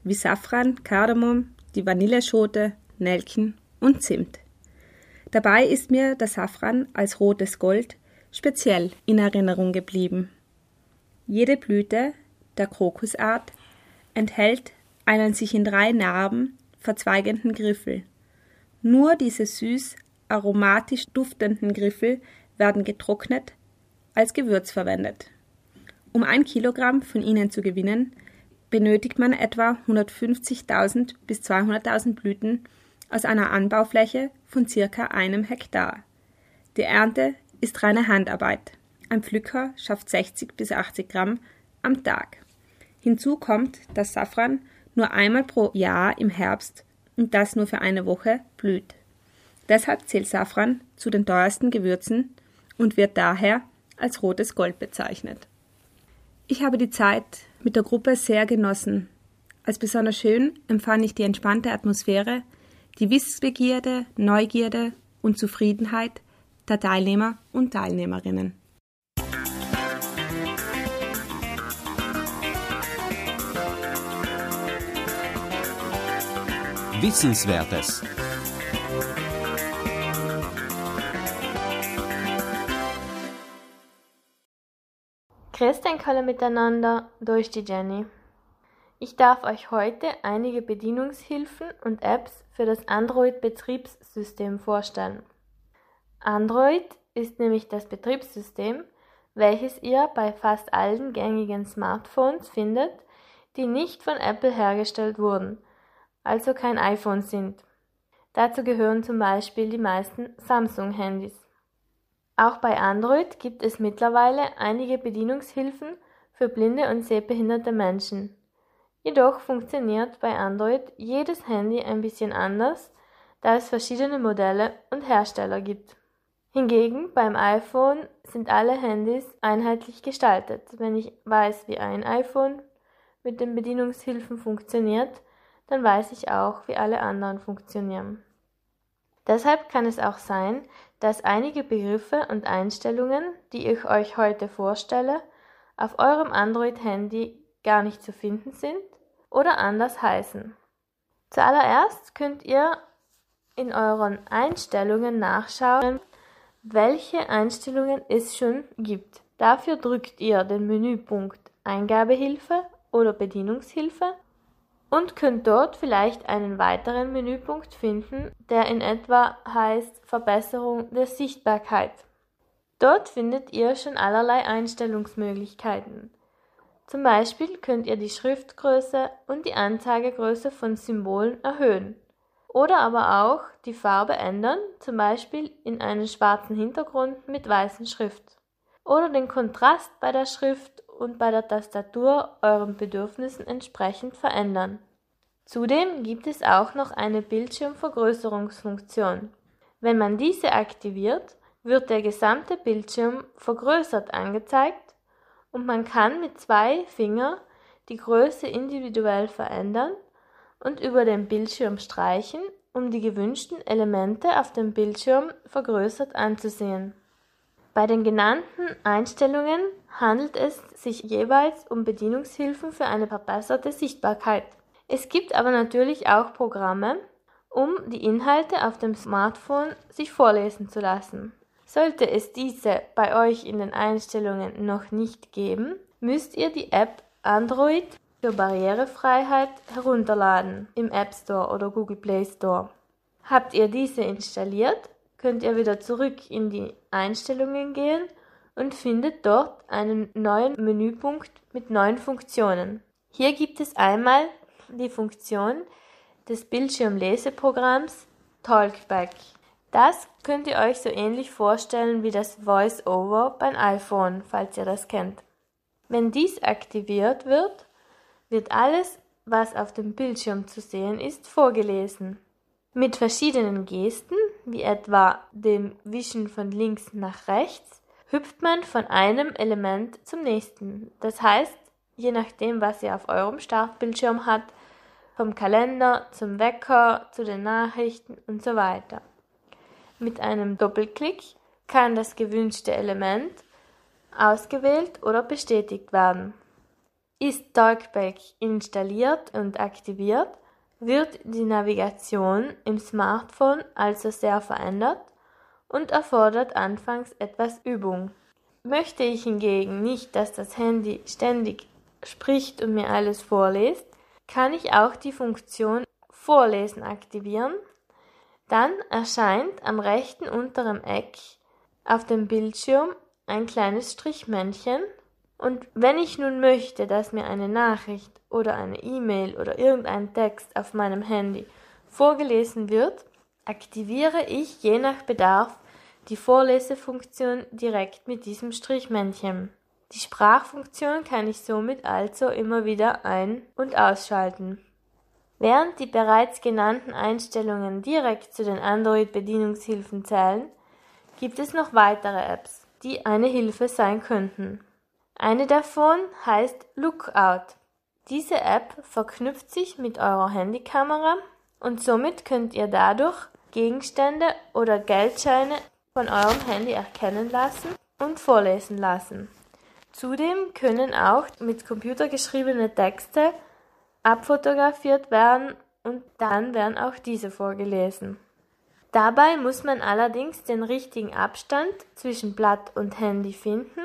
wie Safran, Kardamom, die Vanilleschote, Nelken und Zimt. Dabei ist mir der Safran als rotes Gold speziell in Erinnerung geblieben. Jede Blüte der Krokusart enthält einen sich in drei Narben verzweigenden Griffel. Nur diese süß aromatisch duftenden Griffel werden getrocknet als Gewürz verwendet. Um ein Kilogramm von ihnen zu gewinnen, benötigt man etwa 150.000 bis 200.000 Blüten aus einer Anbaufläche von circa einem Hektar. Die Ernte ist reine Handarbeit. Ein Pflücker schafft 60 bis 80 Gramm am Tag. Hinzu kommt, dass Safran nur einmal pro Jahr im Herbst und das nur für eine Woche blüht. Deshalb zählt Safran zu den teuersten Gewürzen und wird daher als rotes Gold bezeichnet. Ich habe die Zeit mit der Gruppe sehr genossen. Als besonders schön empfand ich die entspannte Atmosphäre, die Wissbegierde, Neugierde und Zufriedenheit der Teilnehmer und Teilnehmerinnen. Wissenswertes. Grüßt alle miteinander, durch die Jenny. Ich darf euch heute einige Bedienungshilfen und Apps für das Android-Betriebssystem vorstellen. Android ist nämlich das Betriebssystem, welches ihr bei fast allen gängigen Smartphones findet, die nicht von Apple hergestellt wurden, also kein iPhone sind. Dazu gehören zum Beispiel die meisten Samsung-Handys. Auch bei Android gibt es mittlerweile einige Bedienungshilfen für blinde und sehbehinderte Menschen. Jedoch funktioniert bei Android jedes Handy ein bisschen anders, da es verschiedene Modelle und Hersteller gibt. Hingegen beim iPhone sind alle Handys einheitlich gestaltet. Wenn ich weiß, wie ein iPhone mit den Bedienungshilfen funktioniert, dann weiß ich auch, wie alle anderen funktionieren. Deshalb kann es auch sein, dass einige Begriffe und Einstellungen, die ich euch heute vorstelle, auf eurem Android-Handy gar nicht zu finden sind oder anders heißen. Zuallererst könnt ihr in euren Einstellungen nachschauen, welche Einstellungen es schon gibt. Dafür drückt ihr den Menüpunkt Eingabehilfe oder Bedienungshilfe und könnt dort vielleicht einen weiteren Menüpunkt finden, der in etwa heißt Verbesserung der Sichtbarkeit. Dort findet ihr schon allerlei Einstellungsmöglichkeiten. Zum Beispiel könnt ihr die Schriftgröße und die Anzeigegröße von Symbolen erhöhen oder aber auch die Farbe ändern, zum Beispiel in einen schwarzen Hintergrund mit weißen Schrift oder den Kontrast bei der Schrift und bei der Tastatur euren Bedürfnissen entsprechend verändern. Zudem gibt es auch noch eine Bildschirmvergrößerungsfunktion. Wenn man diese aktiviert, wird der gesamte Bildschirm vergrößert angezeigt und man kann mit zwei Finger die Größe individuell verändern und über den Bildschirm streichen, um die gewünschten Elemente auf dem Bildschirm vergrößert anzusehen. Bei den genannten Einstellungen handelt es sich jeweils um Bedienungshilfen für eine verbesserte Sichtbarkeit. Es gibt aber natürlich auch Programme, um die Inhalte auf dem Smartphone sich vorlesen zu lassen. Sollte es diese bei euch in den Einstellungen noch nicht geben, müsst ihr die App Android für Barrierefreiheit herunterladen im App Store oder Google Play Store. Habt ihr diese installiert, könnt ihr wieder zurück in die Einstellungen gehen und findet dort einen neuen Menüpunkt mit neuen Funktionen. Hier gibt es einmal die Funktion des Bildschirmleseprogramms Talkback. Das könnt ihr euch so ähnlich vorstellen wie das Voice-Over beim iPhone, falls ihr das kennt. Wenn dies aktiviert wird, wird alles, was auf dem Bildschirm zu sehen ist, vorgelesen. Mit verschiedenen Gesten, wie etwa dem Wischen von links nach rechts, hüpft man von einem Element zum nächsten. Das heißt, je nachdem, was ihr auf eurem Startbildschirm habt, vom Kalender zum Wecker, zu den Nachrichten und so weiter. Mit einem Doppelklick kann das gewünschte Element ausgewählt oder bestätigt werden. Ist Talkback installiert und aktiviert, wird die Navigation im Smartphone also sehr verändert und erfordert anfangs etwas Übung. Möchte ich hingegen nicht, dass das Handy ständig spricht und mir alles vorliest, kann ich auch die Funktion Vorlesen aktivieren dann erscheint am rechten unteren Eck auf dem Bildschirm ein kleines Strichmännchen und wenn ich nun möchte, dass mir eine Nachricht oder eine E-Mail oder irgendein Text auf meinem Handy vorgelesen wird, aktiviere ich je nach Bedarf die Vorlesefunktion direkt mit diesem Strichmännchen. Die Sprachfunktion kann ich somit also immer wieder ein- und ausschalten. Während die bereits genannten Einstellungen direkt zu den Android-Bedienungshilfen zählen, gibt es noch weitere Apps, die eine Hilfe sein könnten. Eine davon heißt Lookout. Diese App verknüpft sich mit eurer Handykamera und somit könnt ihr dadurch Gegenstände oder Geldscheine von eurem Handy erkennen lassen und vorlesen lassen. Zudem können auch mit Computer geschriebene Texte abfotografiert werden und dann werden auch diese vorgelesen. Dabei muss man allerdings den richtigen Abstand zwischen Blatt und Handy finden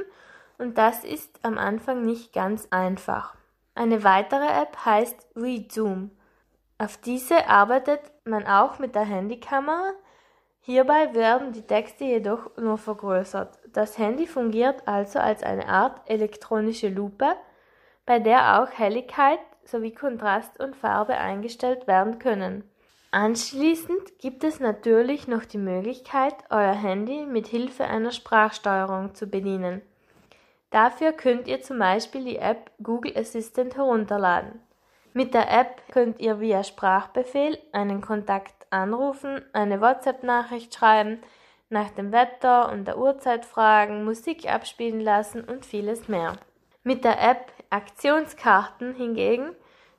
und das ist am Anfang nicht ganz einfach. Eine weitere App heißt ReadZoom. Auf diese arbeitet man auch mit der Handykamera. Hierbei werden die Texte jedoch nur vergrößert. Das Handy fungiert also als eine Art elektronische Lupe, bei der auch Helligkeit sowie Kontrast und Farbe eingestellt werden können. Anschließend gibt es natürlich noch die Möglichkeit, euer Handy mit Hilfe einer Sprachsteuerung zu bedienen. Dafür könnt ihr zum Beispiel die App Google Assistant herunterladen. Mit der App könnt ihr via Sprachbefehl einen Kontakt anrufen, eine WhatsApp-Nachricht schreiben, nach dem Wetter und der Uhrzeit fragen, Musik abspielen lassen und vieles mehr. Mit der App Aktionskarten hingegen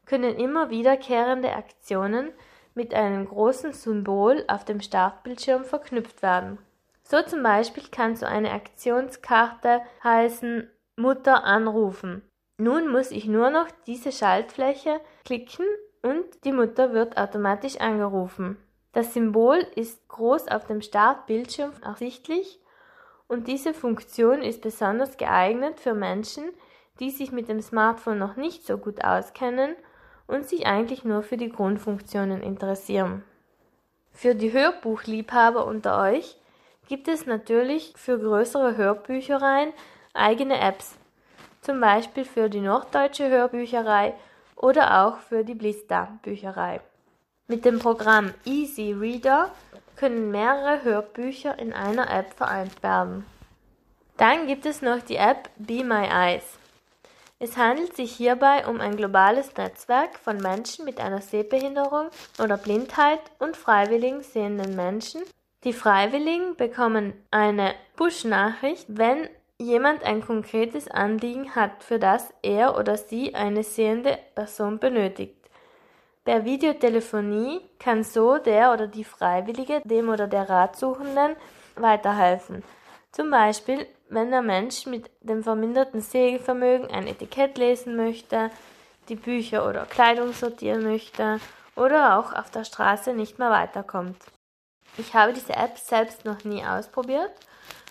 können immer wiederkehrende Aktionen mit einem großen Symbol auf dem Startbildschirm verknüpft werden. So zum Beispiel kann so eine Aktionskarte heißen Mutter anrufen. Nun muss ich nur noch diese Schaltfläche klicken und die Mutter wird automatisch angerufen. Das Symbol ist groß auf dem Startbildschirm ersichtlich und diese Funktion ist besonders geeignet für Menschen, die sich mit dem Smartphone noch nicht so gut auskennen und sich eigentlich nur für die Grundfunktionen interessieren. Für die Hörbuchliebhaber unter euch gibt es natürlich für größere Hörbüchereien eigene Apps, zum Beispiel für die Norddeutsche Hörbücherei oder auch für die Blista Bücherei. Mit dem Programm Easy Reader können mehrere Hörbücher in einer App vereint werden. Dann gibt es noch die App Be My Eyes. Es handelt sich hierbei um ein globales Netzwerk von Menschen mit einer Sehbehinderung oder Blindheit und freiwilligen sehenden Menschen. Die Freiwilligen bekommen eine Push-Nachricht, wenn jemand ein konkretes Anliegen hat, für das er oder sie eine sehende Person benötigt. Per Videotelefonie kann so der oder die Freiwillige dem oder der Ratsuchenden weiterhelfen. Zum Beispiel, wenn der Mensch mit dem verminderten Sehvermögen ein Etikett lesen möchte, die Bücher oder Kleidung sortieren möchte oder auch auf der Straße nicht mehr weiterkommt. Ich habe diese App selbst noch nie ausprobiert,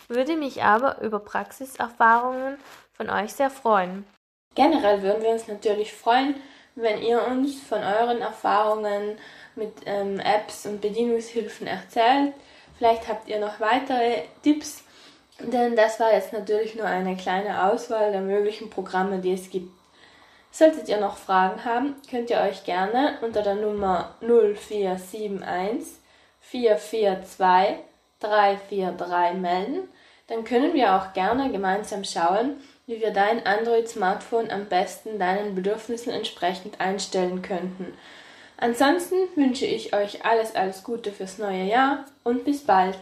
würde mich aber über Praxiserfahrungen von euch sehr freuen. Generell würden wir uns natürlich freuen, wenn ihr uns von euren Erfahrungen mit ähm, Apps und Bedienungshilfen erzählt. Vielleicht habt ihr noch weitere Tipps, denn das war jetzt natürlich nur eine kleine Auswahl der möglichen Programme, die es gibt. Solltet ihr noch Fragen haben, könnt ihr euch gerne unter der Nummer 0471 442 343 melden. Dann können wir auch gerne gemeinsam schauen, wie wir dein Android-Smartphone am besten deinen Bedürfnissen entsprechend einstellen könnten. Ansonsten wünsche ich euch alles, alles Gute fürs neue Jahr und bis bald.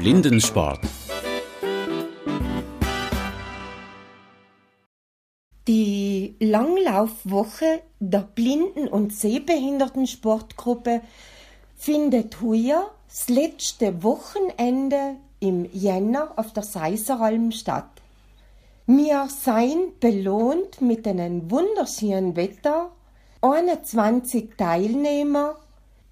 Blindensport. Die Langlaufwoche der Blinden- und Sehbehindertensportgruppe findet heuer das letzte Wochenende im Jänner auf der Seiseralm statt. Wir seien belohnt mit einem wunderschönen Wetter, 21 Teilnehmer,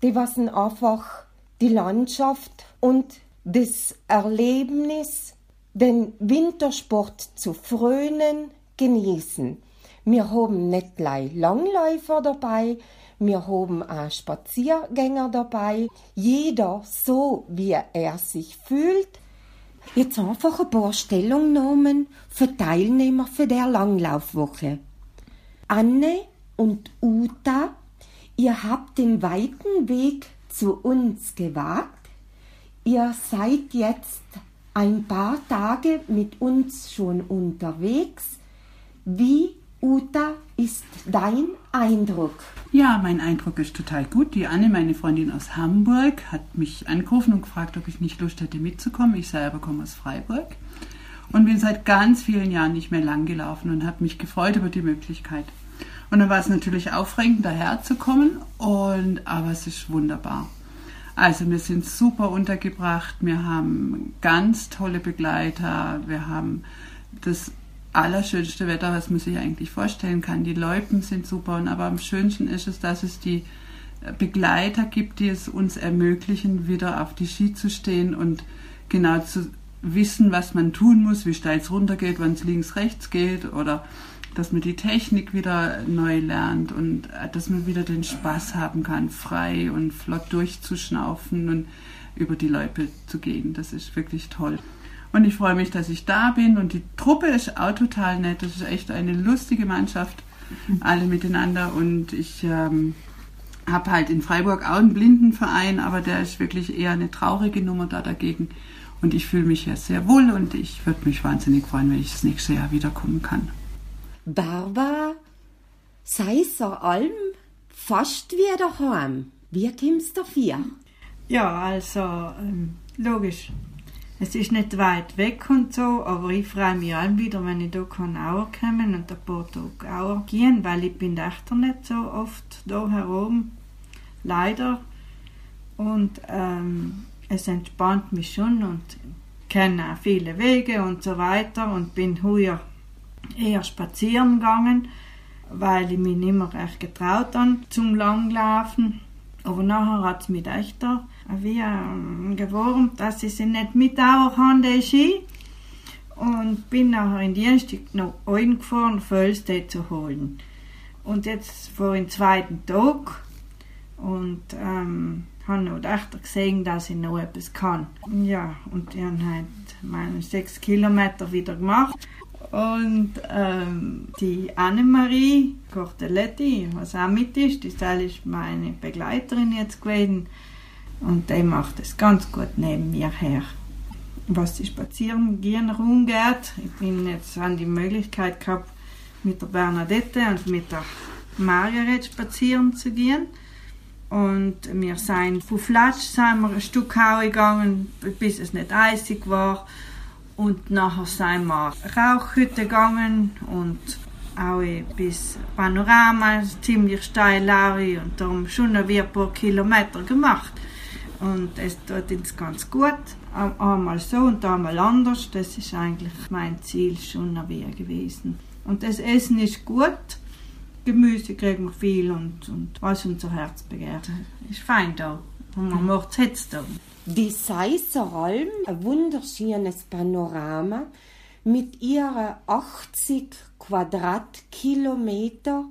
die was einfach die Landschaft und das Erlebnis, den Wintersport zu frönen, genießen. Wir haben nicht gleich Langläufer dabei, wir haben auch Spaziergänger dabei, jeder so, wie er sich fühlt. Jetzt einfach ein paar Stellungnahmen für Teilnehmer für der Langlaufwoche. Anne und Uta, ihr habt den weiten Weg zu uns gewagt Ihr seid jetzt ein paar Tage mit uns schon unterwegs. Wie, Uta, ist dein Eindruck? Ja, mein Eindruck ist total gut. Die Anne, meine Freundin aus Hamburg, hat mich angerufen und gefragt, ob ich nicht Lust hätte mitzukommen. Ich selber komme aus Freiburg und bin seit ganz vielen Jahren nicht mehr lang gelaufen und habe mich gefreut über die Möglichkeit. Und dann war es natürlich aufregend, daherzukommen, und, aber es ist wunderbar. Also wir sind super untergebracht, wir haben ganz tolle Begleiter, wir haben das allerschönste Wetter, was man sich eigentlich vorstellen kann. Die Loipen sind super, und aber am schönsten ist es, dass es die Begleiter gibt, die es uns ermöglichen, wieder auf die Ski zu stehen und genau zu wissen, was man tun muss, wie steil es runtergeht, wann es links, rechts geht oder dass man die Technik wieder neu lernt und äh, dass man wieder den Spaß haben kann, frei und flott durchzuschnaufen und über die Loipe zu gehen. Das ist wirklich toll. Und ich freue mich, dass ich da bin und die Truppe ist auch total nett. Das ist echt eine lustige Mannschaft, alle miteinander. Und ich ähm, habe halt in Freiburg auch einen Blindenverein, aber der ist wirklich eher eine traurige Nummer da dagegen. Und ich fühle mich hier sehr wohl und ich würde mich wahnsinnig freuen, wenn ich das nächste Jahr wiederkommen kann. Barbara, Seiser Alm, fast wie daheim. Wie kommst du dafür? Ja, also, ähm, logisch. Es ist nicht weit weg und so, aber ich freue mich allem wieder, wenn ich hier kann auch kommen und ein paar Tage auch gehen, weil ich bin echt nicht so oft da herum. Leider. Und ähm, es entspannt mich schon und kenne auch viele Wege und so weiter und bin heuer eher spazieren gegangen, weil ich mich nicht mehr recht getraut habe zum Langlaufen. Aber nachher hat es mich echt wie ähm, dass ich sie nicht mitdauern kann, die Ski. Und bin nachher in die erste noch eingefahren, Fölste zu holen. Und jetzt vor den zweiten Tag und ähm, habe noch echt gesehen, dass ich noch etwas kann. Ja, und ich habe halt meine sechs Kilometer wieder gemacht. Und ähm, die Annemarie Cortelletti, was auch mit ist, die ist meine Begleiterin jetzt gewesen, Und der macht es ganz gut neben mir her. Was die Spazierengehen rumgeht, ich bin jetzt an die Möglichkeit gehabt, mit der Bernadette und mit der Margaret spazieren zu gehen. Und wir sind von Flatsch ein Stück gegangen, bis es nicht eisig war. Und nachher sind wir Rauchhütte gegangen und auch bis Panorama, ziemlich steil und darum schon ein paar Kilometer gemacht. Und es tut uns ganz gut. Einmal so und einmal anders. Das ist eigentlich mein Ziel schon gewesen. Und das Essen ist gut. Gemüse kriegen wir viel und, und was unser Herz begehrt. Ist fein da. Und man macht es jetzt da. Die Seisseralm, ein wunderschönes Panorama mit ihren 80 Quadratkilometer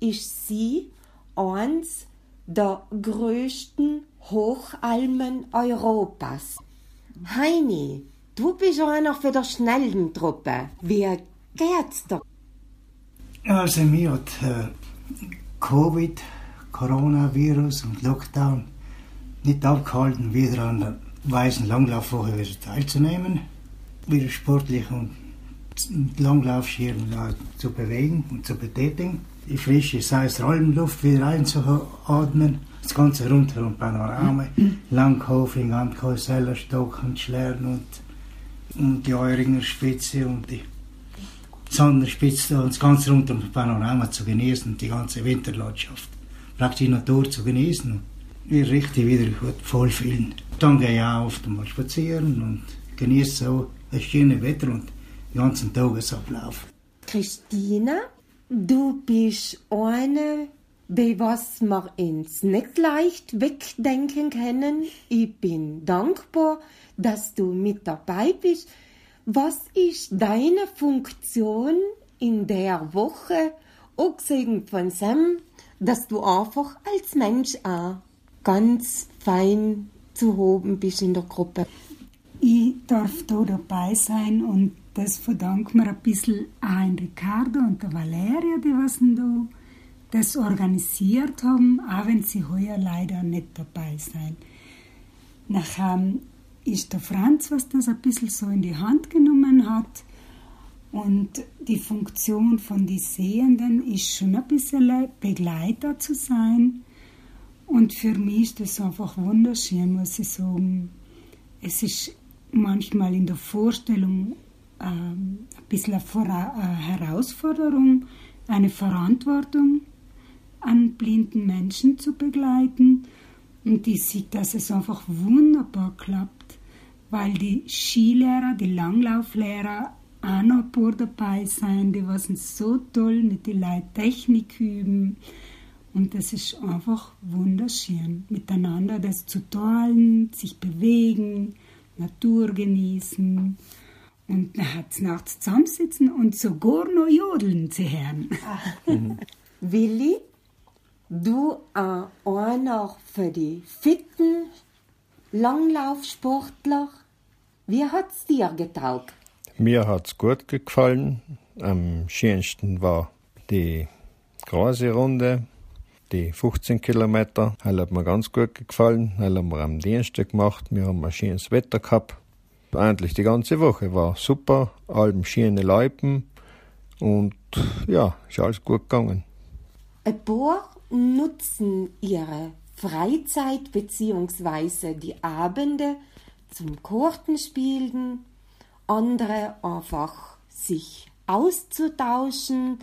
ist sie eins der größten Hochalmen Europas. Heini, du bist einer für der schnellen Truppe. Wie geht's dir? Also mir hat äh, Covid, Coronavirus und Lockdown nicht abgehalten, wieder an der weißen Langlaufwoche teilzunehmen, wieder sportlich und mit Langlaufschieren zu bewegen und zu betätigen, die frische Salzrollenluft wieder einzuatmen, das ganze rundherum Panorama, Langhofing, Antkauseller, Stocken, Schlern und, und die Euringer Spitze und die Sonnenspitze und das ganze rundherum Panorama zu genießen und die ganze Winterlandschaft, praktisch die Natur zu genießen wie richtig wieder voll fühlen. Dann gehe ich auch oft mal spazieren und genieße so das schöne Wetter und den ganzen Tagesablauf. Christina, du bist eine, bei was wir uns nicht leicht wegdenken können. Ich bin dankbar, dass du mit dabei bist. Was ist deine Funktion in der Woche, abgesehen von Sam, dass du einfach als Mensch auch ganz fein zu hoben bist in der Gruppe. Ich darf da dabei sein und das verdanken wir ein bisschen auch Ricardo und der Valeria, die was da das organisiert haben, auch wenn sie heuer leider nicht dabei sein. Nachher ist der Franz, was das ein bisschen so in die Hand genommen hat. Und die Funktion von den Sehenden ist schon ein bisschen Begleiter zu sein und für mich ist das einfach wunderschön, muss ich sagen. Es ist manchmal in der Vorstellung ähm, ein bisschen eine Herausforderung, eine Verantwortung an blinden Menschen zu begleiten. Und ich sehe, dass es einfach wunderbar klappt, weil die Skilehrer, die Langlauflehrer auch noch dabei sind, die was so toll mit den Leuten Technik üben und das ist einfach wunderschön, miteinander das zu teilen, sich bewegen, Natur genießen und nachts zusammensitzen und sogar noch jodeln zu hören. Mhm. Willi, du äh, einer für die fitten Langlaufsportler, wie hat es dir getaugt? Mir hat es gut gefallen. Am schönsten war die große Runde die 15 Kilometer. Das hat mir ganz gut gefallen. Das haben wir am Dienstag gemacht. Wir haben ein schönes Wetter gehabt. Eigentlich die ganze Woche war super. Alben schöne Leipen. Und ja, ist alles gut gegangen. Ein paar nutzen ihre Freizeit bzw. die Abende zum Kartenspielen, andere einfach sich auszutauschen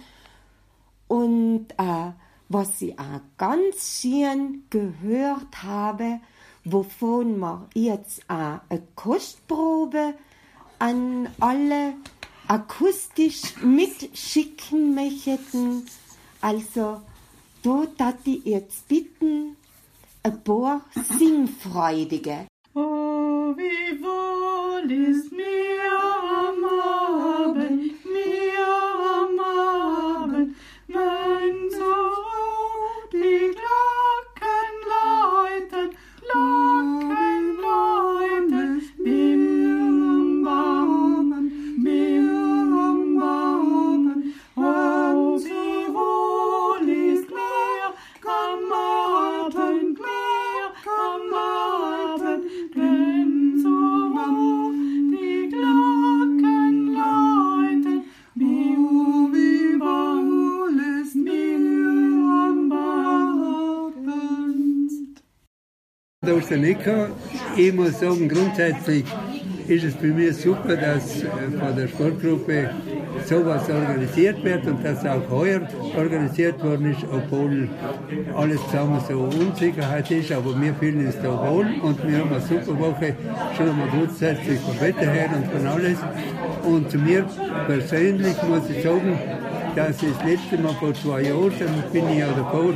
und äh, was ich auch ganz schön gehört habe, wovon wir jetzt auch eine Kostprobe an alle akustisch mitschicken möchten. Also, da darf ich jetzt bitten, ein paar Singfreudige. Oh, wie wohl ist mir Den Neckar, ich muss sagen, grundsätzlich ist es für mich super, dass äh, von der Sportgruppe sowas organisiert wird und dass auch heuer organisiert worden ist, obwohl alles zusammen so Unsicherheit ist, aber wir fühlen uns da wohl und wir haben eine super Woche, schon einmal grundsätzlich vom Wetter her und von alles. Und zu mir persönlich muss ich sagen, dass ich das letzte Mal vor zwei Jahren, dann bin ich ja davor,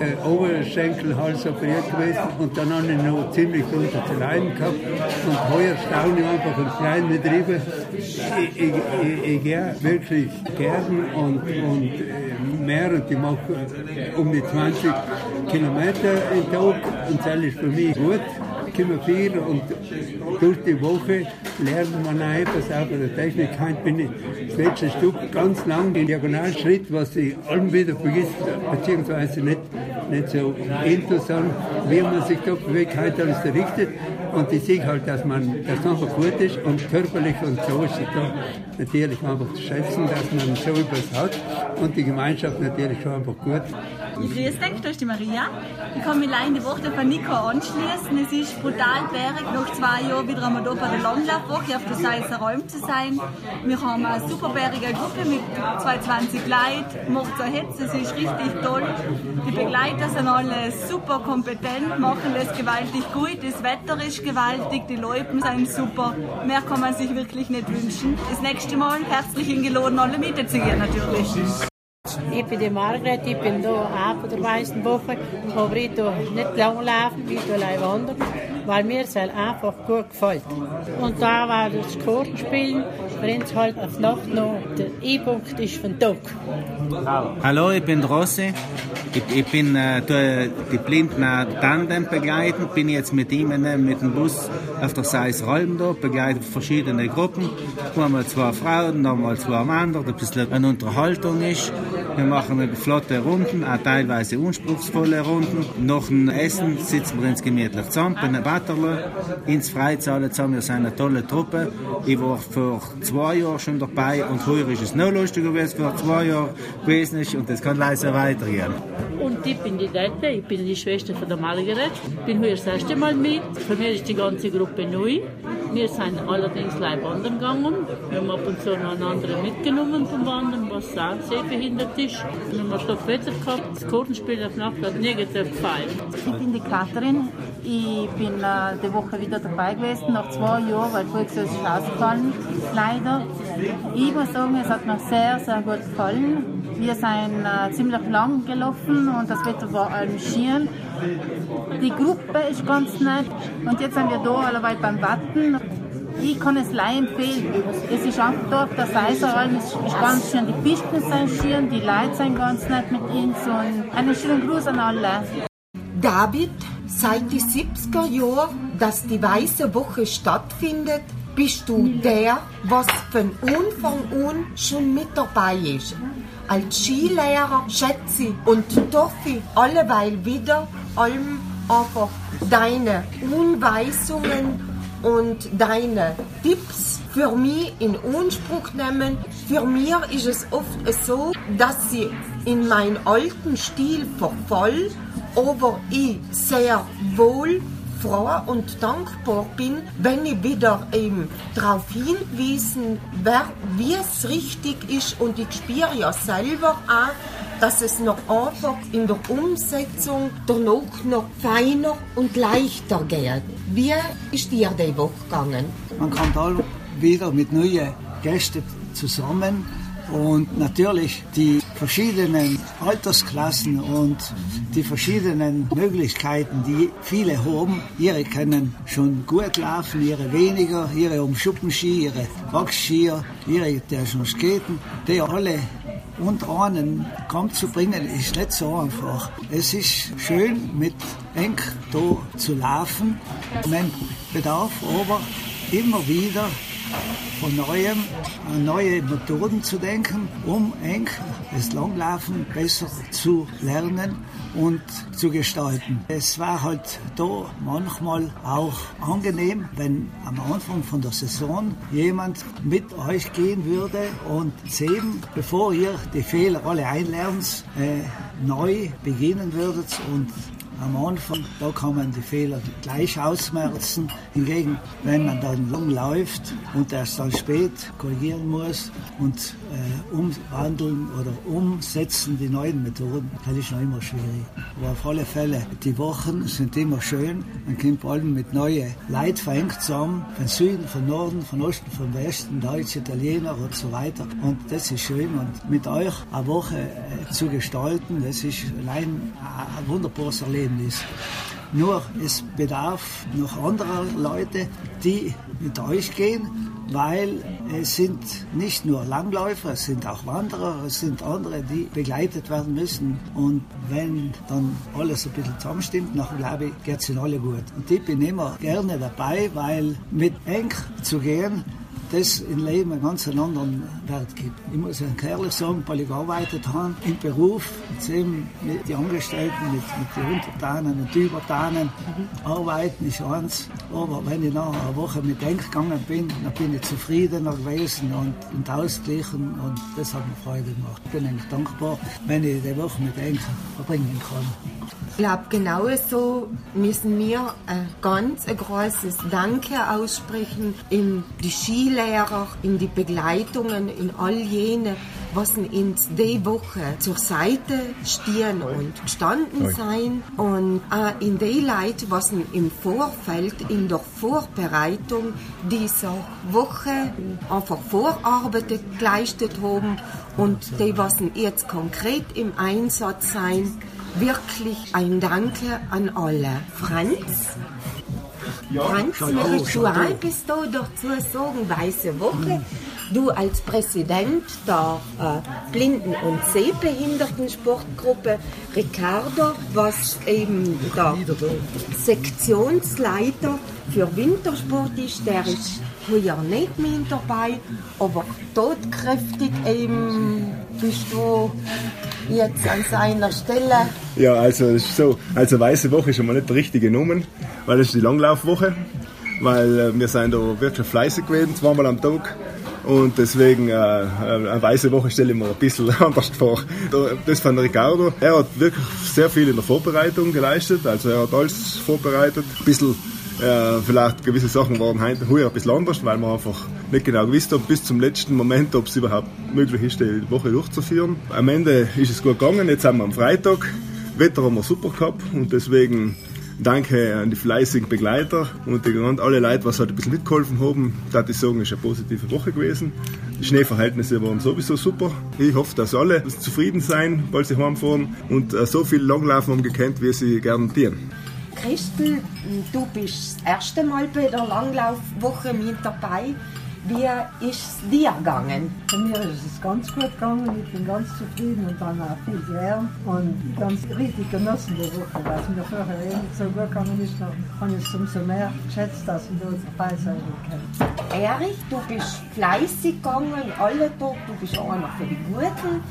äh, Oberschenkelhals operiert gewesen und dann habe ich noch ziemlich drunter zu leiden gehabt. Und heuer staune ich einfach in kleinen Betrieben. Ich, ich, ich, ich gehe wirklich gern und, und äh, mehr und ich mache äh, um die 20 Kilometer im Tag und das ist für mich gut kommen viel und durch die Woche lernt man auch etwas auch von der Technik. Heute bin ich das letzte Stück ganz lang den Diagonalschritt, was ich allem wieder vergisst, beziehungsweise nicht, nicht so interessant, wie man sich da bewegt. Heute alles errichtet und ich sehe halt, dass man das einfach gut ist und körperlich und so ist es da natürlich einfach zu schätzen, dass man so etwas hat und die Gemeinschaft natürlich schon einfach gut. Ich grüße dich, da ist die Maria. Ich kann mich in die Woche von Nico anschließen. Es ist brutal berg, nach zwei Jahren wieder einmal hier bei der Langlaufwoche auf der Seiser Räum zu sein. Wir haben eine super bärige Gruppe mit 22 Leuten, macht so Hetze, es ist richtig toll. Die Begleiter sind alle super kompetent, machen das gewaltig gut, das Wetter ist gewaltig, die Leute sind super. Mehr kann man sich wirklich nicht wünschen. Das nächste Mal herzlich eingeladen, alle mitzugehen natürlich. Ich bin die Margret, ich bin hier auch von der meisten Woche, aber ich tue nicht lang laufen, ich tue allein wandern, weil mir es halt einfach gut gefällt. Und da war das Kartenspielen, wenn es halt auf Nacht noch der E-Punkt ist von Tag. Hallo, ich bin Rossi. Ich, ich bin äh, die Blinden Tandem begleiten, bin jetzt mit ihm äh, mit dem Bus auf der Seis Rolm da, begleite verschiedene Gruppen. Einmal zwei Frauen, dann mal zwei Männer, ein bisschen eine Unterhaltung ist. Wir machen eine flotte Runden, auch teilweise anspruchsvolle Runden. Nach dem Essen sitzen wir uns gemütlich zusammen bei Batterle, ins Freizahlen zusammen. Wir sind eine tolle Truppe. Ich war vor zwei Jahren schon dabei und heuer ist es noch lustiger, als es vor zwei Jahren gewesen ist und das kann leider weitergehen. Und ich bin die Dette, ich bin die Schwester von der Margaret. Ich bin hier das erste Mal mit. Für mich ist die ganze Gruppe neu. Wir sind allerdings live wandern gegangen. Wir haben ab und zu noch einen anderen mitgenommen vom Wandern, was auch sehr behindert ist. Wir haben ein Wetter gehabt. Das Kartenspiel auf Nacht hat mir gefallen. Ich bin die Katrin. Ich bin äh, die Woche wieder dabei gewesen, nach zwei Jahren, weil Volkshaus ist ausgefallen, leider. Ich muss sagen, es hat mir sehr, sehr gut gefallen. Wir sind äh, ziemlich lang gelaufen und das Wetter war allem schön. Die Gruppe ist ganz nett und jetzt sind wir da alle beim Warten. Ich kann es leider empfehlen. Es ist einfach der Seiseralm, es ist ganz schön. Die Pisten sind schön, die Leute sind ganz nett mit uns und einen schönen Gruß an alle. David, seit die 70er Jahren, dass die Weiße Woche stattfindet, bist du der, was von Anfang an schon mit dabei ist. Als Skilehrer schätze ich und toffe alleweil wieder allem einfach deine Unweisungen und deine Tipps für mich in Anspruch nehmen. Für mich ist es oft so, dass ich in meinen alten Stil verfall, aber ich sehr wohl froh und dankbar bin, wenn ich wieder eben darauf hingewiesen werde, wie es richtig ist und ich spüre ja selber auch, dass es noch einfach in der Umsetzung danach noch feiner und leichter geht. Wie ist dir die Woche gegangen? Man kommt alle wieder mit neuen Gästen zusammen und natürlich die verschiedenen Altersklassen und die verschiedenen Möglichkeiten, die viele haben. Ihre können schon gut laufen, ihre weniger, ihre um Schuppenski, ihre Wachsskier, ihre der schon skaten, die alle unter einen Kampf zu bringen, ist nicht so einfach. Es ist schön, mit eng da zu laufen. Man bedarf aber immer wieder von neuem an neue Methoden zu denken, um eng das Langlaufen besser zu lernen und zu gestalten. Es war halt da manchmal auch angenehm, wenn am Anfang von der Saison jemand mit euch gehen würde und sehen, bevor ihr die Fehler alle einlernt, äh, neu beginnen würdet und am Anfang, da kann man die Fehler gleich ausmerzen. Hingegen, wenn man dann lang läuft und erst dann spät korrigieren muss und äh, umwandeln oder umsetzen die neuen Methoden, das ist noch immer schwierig. Aber auf alle Fälle, die Wochen sind immer schön. Man kommt vor allem mit neuen Leuten verengt zusammen, von Süden, von Norden, von Osten, von Westen, Deutsche, Italiener und so weiter. Und das ist schön. Und mit euch eine Woche äh, zu gestalten, das ist allein ein wunderbares Erlebnis. Nur es bedarf noch anderer Leute, die mit euch gehen, weil es sind nicht nur Langläufer, es sind auch Wanderer, es sind andere, die begleitet werden müssen. Und wenn dann alles ein bisschen zusammenstimmt, dann glaube ich, geht es ihnen alle gut. Und ich bin immer gerne dabei, weil mit eng zu gehen, das im Leben einen ganz anderen Wert gibt. Ich muss einen ehrlich sagen, weil ich gearbeitet habe im Beruf, mit den Angestellten, mit, mit den Untertanen und die Übertanen, arbeiten ist eins, aber wenn ich nach einer Woche mit Denk gegangen bin, dann bin ich zufriedener gewesen und, und ausgeglichen und das hat mir Freude gemacht. Ich bin eigentlich dankbar, wenn ich die Woche mit Denk verbringen kann. Ich glaube, genauso müssen wir ein ganz großes Danke aussprechen in die Skilehrer, in die Begleitungen, in all jene, was uns die Woche zur Seite stehen und gestanden sein und auch in die Leute, was im Vorfeld, in der Vorbereitung dieser Woche einfach Vorarbeit geleistet haben und die, was jetzt konkret im Einsatz sein, wirklich ein Danke an alle. Franz? Auch, auch schon etwas da dazu sagen? Weiße Woche. Du als Präsident der äh, Blinden- und Sehbehindertensportgruppe, Ricardo, was eben der Sektionsleiter für Wintersport ist, der ist heuer nicht mehr dabei, aber tatkräftig eben bist du jetzt an seiner Stelle. Ja, also es ist so, also weiße Woche ist schon mal nicht der richtige Nummer, weil das ist die Langlaufwoche, weil äh, wir sind da wirklich fleißig gewesen, zweimal am Tag. Und deswegen äh, eine weiße Woche stelle ich mir ein bisschen anders vor. Da- Das von Ricardo, er hat wirklich sehr viel in der Vorbereitung geleistet, also er hat alles vorbereitet, ein bisschen äh, vielleicht gewisse Sachen waren heute ein bisschen anders, weil wir einfach nicht genau gewusst haben, bis zum letzten Moment, ob es überhaupt möglich ist, die Woche durchzuführen. Am Ende ist es gut gegangen, jetzt sind wir am Freitag. Wetter haben wir super gehabt und deswegen danke an die fleißigen Begleiter und die, alle Leute, was halt ein bisschen mitgeholfen haben. Da ich sagen, ist eine positive Woche gewesen. Die Schneeverhältnisse waren sowieso super. Ich hoffe, dass alle zufrieden sein, bald sie heimfahren und äh, so viel Langlaufen haben gekannt, wie sie tun. Christel, du bist das erste Mal bei der Langlaufwoche mit dabei. Wie ist es dir gegangen? Bei mir ist es ganz gut gegangen, ich bin ganz zufrieden und dann auch viel gelernt und ganz richtig genossen die Woche, es mir vorher eh nicht so gut gegangen ist, dann habe ich es umso mehr geschätzt, dass ich da dabei sein kann. Erich, du bist fleißig gegangen, alle Tag, du bist einer für die Guten.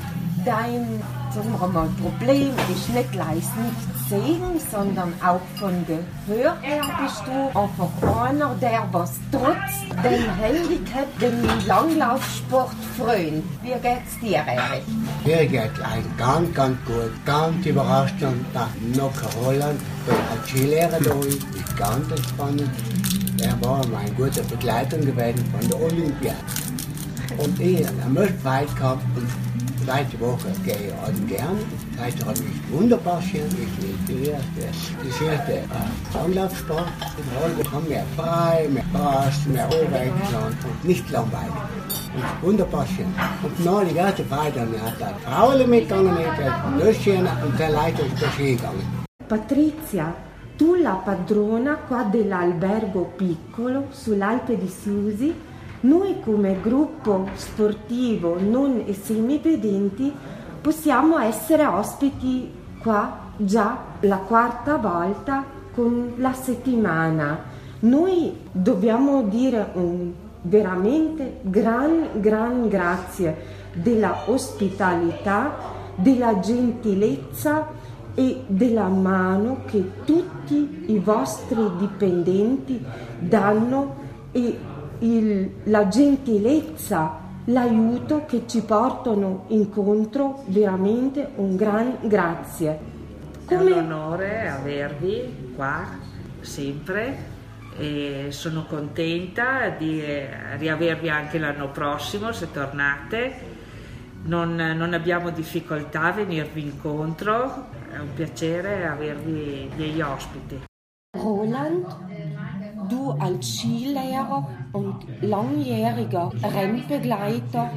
Dein sagen wir mal, Problem ist nicht gleich nicht sehen, sondern auch von Gehör her bist du einfach einer, der was trotz dem Handicap den Langlaufsport freut. Wie geht's dir, Erich? Mir geht ein ganz, ganz gut. Ganz überrascht und nach Nordholland, weil als Skilehrer da ist, ist ganz entspannend. Er war meine gute Begleitung gewesen von der Olympia. Und ich habe möchte weit gehabt und zweite Woche gehe ich also gern. Zweite habe ich wunderbar schön. Ich liebe die erste, die erste äh, Anlaufsport. Wir haben mehr frei, mehr Spaß, mehr Oberexamen und nicht langweilig. Und wunderbar schön. Und ganze Zeit, dann hat er Frauen mitgegangen, ich bin schön und der Leiter ist durch gegangen. Patrizia, tu la padrona qua dell'albergo piccolo sull'Alpe di Siusi, noi come gruppo sportivo non semivedenti possiamo essere ospiti qua già la quarta volta con la settimana. Noi dobbiamo dire un veramente gran, gran grazie della ospitalità, della gentilezza e della mano che tutti i vostri dipendenti danno e il- la gentilezza, l'aiuto che ci portano incontro, veramente un gran grazie. È un onore avervi qua sempre e sono contenta di riavervi anche l'anno prossimo se tornate. Non, non abbiamo difficoltà a venirvi incontro, è un piacere avervi degli ospiti. Roland, du als Skilehrer und langjähriger Rennbegleiter,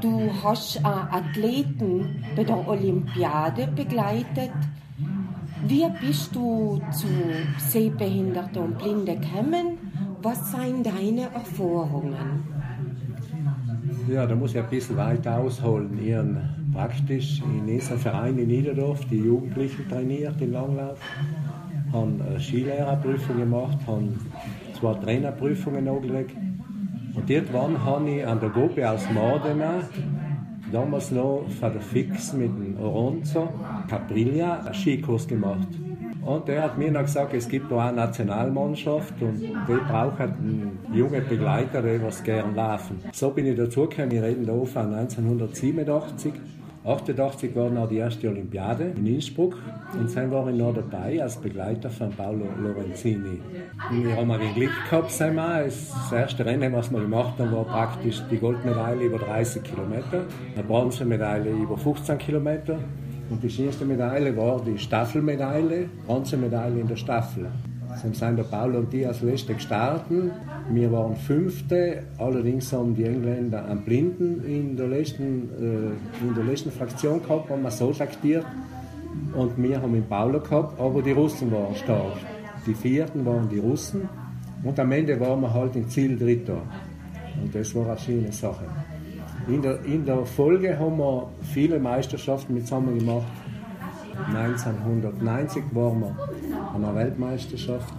du hast Athleten bei der Olympiade begleitet. Wie bist du zu Sehbehinderte und Blinde gekommen? Was seien deine Erfahrungen? Ja, da muss ich ein bisschen weiter ausholen. Ich habe praktisch in diesem Verein in Niederdorf die Jugendlichen trainiert im Langlauf, habe eine Skilehrerprüfung gemacht, habe zwei Trainerprüfungen angelegt. Und irgendwann habe ich an der Gruppe aus Modena, damals noch von der Fix mit dem Oronzo, Capriglia, einen Skikurs gemacht. Und der hat mir noch gesagt, es gibt noch eine Nationalmannschaft und die braucht einen jungen Begleiter, der was gern laufen. So bin ich dazugekommen, wir reden da von 1987. 88 war noch die erste Olympiade in Innsbruck und dann war ich noch dabei als Begleiter von Paolo Lorenzini. Und wir haben ein Glück gehabt, sagen wir. Das erste Rennen, was wir gemacht haben, war praktisch die Goldmedaille über 30 Kilometer, eine Bronzemedaille über 15 Kilometer und die schönste Medaille war die Staffelmedaille, Bronzemedaille in der Staffel. Dann sind der Paolo und ich als Letzte gestartet. Wir waren Fünfte, allerdings haben die Engländer einen Blinden in der letzten, äh, in der letzten Fraktion gehabt, haben wir so traktiert. Und wir haben den Paolo gehabt, aber die Russen waren stark. Die Vierten waren die Russen und am Ende waren wir halt im Ziel Dritter. Und das war eine schöne Sache. In der, in der Folge haben wir viele Meisterschaften mit zusammen gemacht. 1990 waren wir an einer Weltmeisterschaft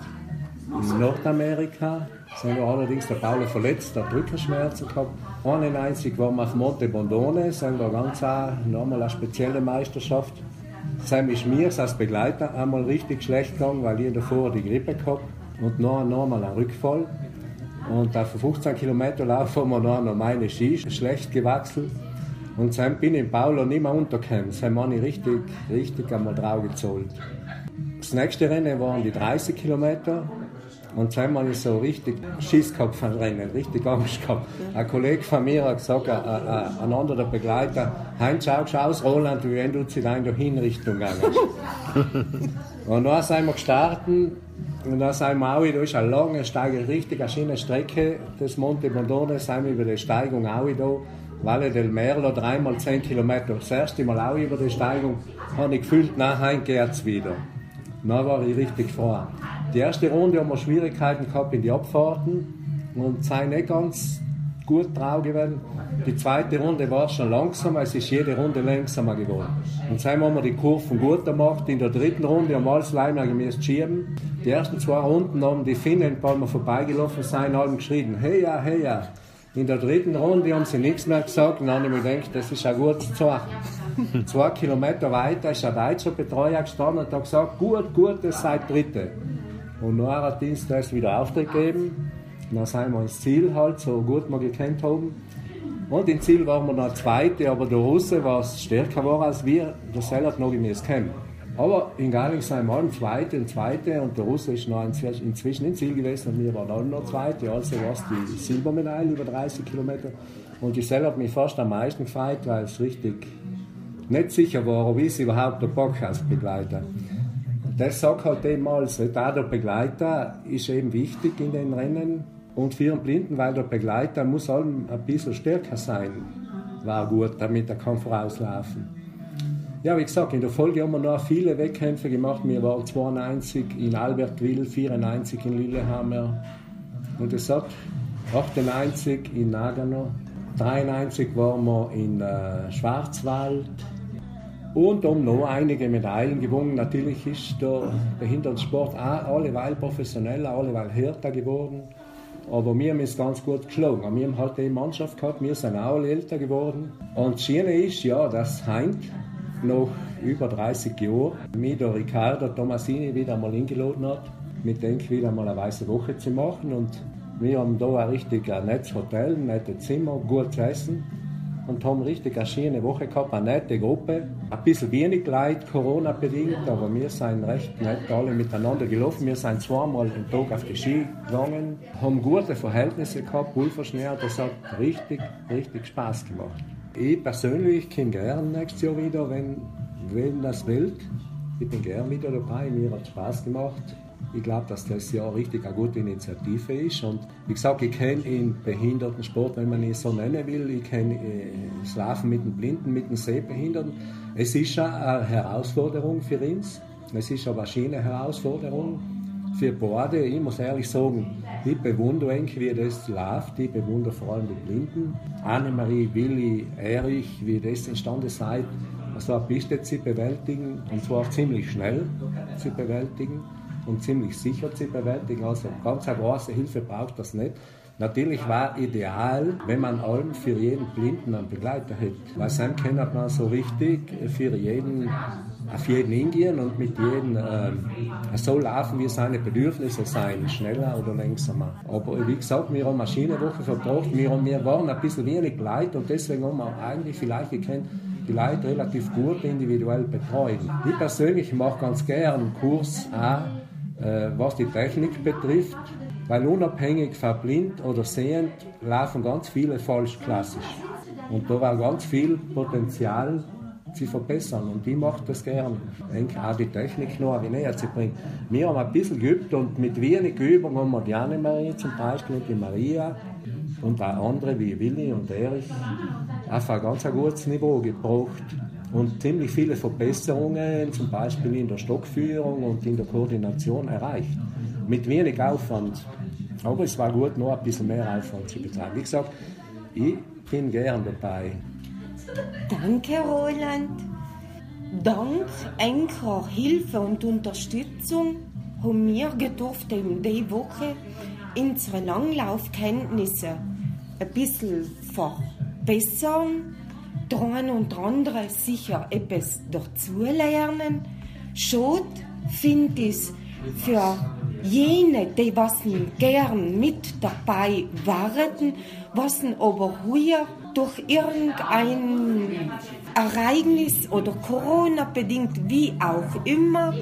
in Nordamerika. Sind wir allerdings der Paolo verletzt, der Rückenschmerzen gehabt. 91 waren wir auf Monte Bondone, sind wir ganz nochmal eine spezielle Meisterschaft. Sam ist mir als Begleiter einmal richtig schlecht gegangen, weil ich davor die Grippe gehabt und noch nochmal einen Rückfall. Und auf 15 Kilometer Lauf haben wir noch meine Ski schlecht gewachselt. Und dann bin ich in Paulo nicht mehr untergekommen. Dann habe ich richtig, richtig einmal drauf gezahlt. Das nächste Rennen waren die 30 Kilometer. Und dann habe ich so richtig Schiss gehabt von Rennen, richtig Angst gehabt. Ein Kollege von mir hat gesagt, ein, ein, anderer Begleiter, Heinz, schau aus, Roland, wie wenn du zu deiner Hinrichtung gehst. und dann sind wir gestartet und dann sind wir auch, da ist eine lange Steigung, richtig eine schöne Strecke, das Monte Bondone, sind wir über die Steigung auch da. Valle del Merlo, dreimal zehn Kilometer. Das erste Mal auch über die Steigung, habe ich gefühlt, nachher geht's wieder. Dann war ich richtig froh. Die erste Runde haben wir Schwierigkeiten gehabt in die Abfahrten und sind nicht ganz gut drauf gewesen. Die zweite Runde war schon langsamer, es ist jede Runde langsamer geworden. Und dann haben wir die Kurven gut gemacht. In der dritten Runde haben wir alles gemäß schieben. Die ersten zwei Runden haben die Finnen, weil wir vorbeigelaufen sind, haben geschrien, hey ja, hey ja. In der dritten Runde haben sie nichts mehr gesagt und dann habe ich mir gedacht, das ist ein gutes Zeichen. Zwei Kilometer weiter ist ein deutscher Betreuer gestanden und hat gesagt, gut, gut, das seid Dritte. Und nachher hat Dienst das wieder Auftritt gegeben. Und dann sind wir ins Ziel halt, so gut wir gekannt haben. Und im Ziel waren wir noch Zweite, aber der Russe, was stärker war als wir, der Sell hat noch gemäß kämpfen. Aber in wir allem Zweite und Zweite und der Russe ist noch inzwischen im Ziel gewesen und wir waren alle noch Zweite. Also war es die Silbermedaille über 30 Kilometer. Und die Sell hat mich fast am meisten gefreut, weil es richtig nicht sicher war, wie sie überhaupt der Bock als Begleiter. Das sagt halt eben alles. Da der Begleiter ist eben wichtig in den Rennen und für einen Blinden, weil der Begleiter muss allem ein bisschen stärker sein. War gut, damit er kann vorauslaufen. Ja, wie gesagt, in der Folge haben wir noch viele Wettkämpfe gemacht. Wir waren 92 in Albertville, 94 in Lillehammer und es hat 98 in Nagano, 93 waren wir in äh, Schwarzwald und haben noch einige Medaillen gewonnen. Natürlich ist der Behindertensport auch alleweil professioneller, alleweil härter geworden. Aber wir haben es ganz gut geschlagen. Wir haben halt die Mannschaft gehabt, wir sind auch älter geworden. Und das Schöne ist, ja, dass Heint nach über 30 Jahren mich der Riccardo Tomasini wieder einmal eingeladen hat, mit dem wieder mal eine weiße Woche zu machen. Und wir haben da ein richtig nettes Hotel, nette Zimmer, gut zu essen. und haben richtig eine schöne Woche gehabt, eine nette Gruppe. Ein bisschen wenig Leid, Corona-bedingt, aber wir sind recht nett alle miteinander gelaufen. Wir sind zweimal am Tag auf die Ski gegangen, haben gute Verhältnisse gehabt, Pulverschnee, das hat richtig, richtig Spaß gemacht. Ich persönlich komme gerne nächstes Jahr wieder, wenn, wenn das will. Ich bin gerne wieder dabei, mir hat Spaß gemacht. Ich glaube, dass das ja richtig eine gute Initiative ist. Und wie gesagt, ich kenne den Behindertensport, wenn man ihn so nennen will. Ich kenne äh, das Laufen mit den Blinden, mit den Sehbehinderten. Es ist eine Herausforderung für uns. Es ist eine schöne Herausforderung für beide. Ich muss ehrlich sagen, ich bewundere eigentlich, wie das läuft. Ich bewundere vor allem die Blinden. Annemarie, Willi, Erich, wie das entstanden seid, so eine Piste zu bewältigen. Und zwar ziemlich schnell zu bewältigen und ziemlich sicher zu bewältigen. Also ganz eine große Hilfe braucht das nicht. Natürlich war ideal, wenn man allem für jeden Blinden einen Begleiter hätte. Weil dann kann man so richtig für jeden, auf jeden hingehen und mit jedem äh, so laufen, wie seine Bedürfnisse sein, schneller oder langsamer. Aber wie gesagt, wir haben eine Schienenwoche verbracht, wir, haben, wir waren ein bisschen wenig Leid und deswegen haben wir eigentlich vielleicht gekannt, die Leute relativ gut individuell betreuen. Ich persönlich mache ganz gerne einen Kurs auch äh, was die Technik betrifft, weil unabhängig von blind oder sehend laufen ganz viele falsch klassisch. Und da war ganz viel Potenzial zu verbessern und ich mache das gern. Denke auch die Technik noch ein näher zu bringen. Wir haben ein bisschen geübt und mit wenig Übung haben wir die Annemarie zum Beispiel und die Maria und auch andere wie Willi und Erich auf ein ganz gutes Niveau gebracht und ziemlich viele Verbesserungen, zum Beispiel in der Stockführung und in der Koordination erreicht. Mit wenig Aufwand. Aber es war gut, noch ein bisschen mehr Aufwand zu betreiben. Wie gesagt, ich bin gern dabei. Danke, Roland. Dank enker Hilfe und Unterstützung haben wir gedurft in die Woche unsere Langlaufkenntnisse ein bisschen verbessern dran und andere sicher etwas dazulernen. Schot finde ich für jene, die was gern mit dabei waren, was aber hier durch irgendein Ereignis oder Corona bedingt, wie auch immer,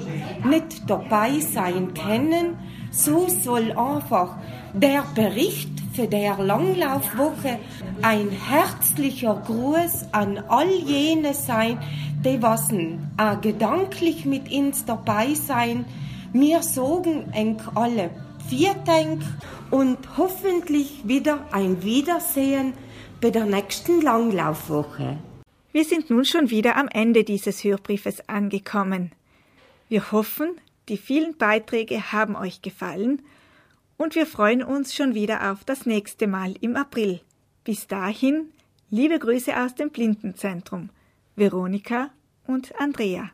nicht dabei sein können. So soll einfach der Bericht für der Langlaufwoche ein herzlicher Gruß an all jene sein, die a gedanklich mit uns dabei sein. Wir sorgen eng alle Viertank und hoffentlich wieder ein Wiedersehen bei der nächsten Langlaufwoche. Wir sind nun schon wieder am Ende dieses Hörbriefes angekommen. Wir hoffen, die vielen Beiträge haben euch gefallen und wir freuen uns schon wieder auf das nächste Mal im April. Bis dahin, liebe Grüße aus dem Blindenzentrum. Veronika und Andrea.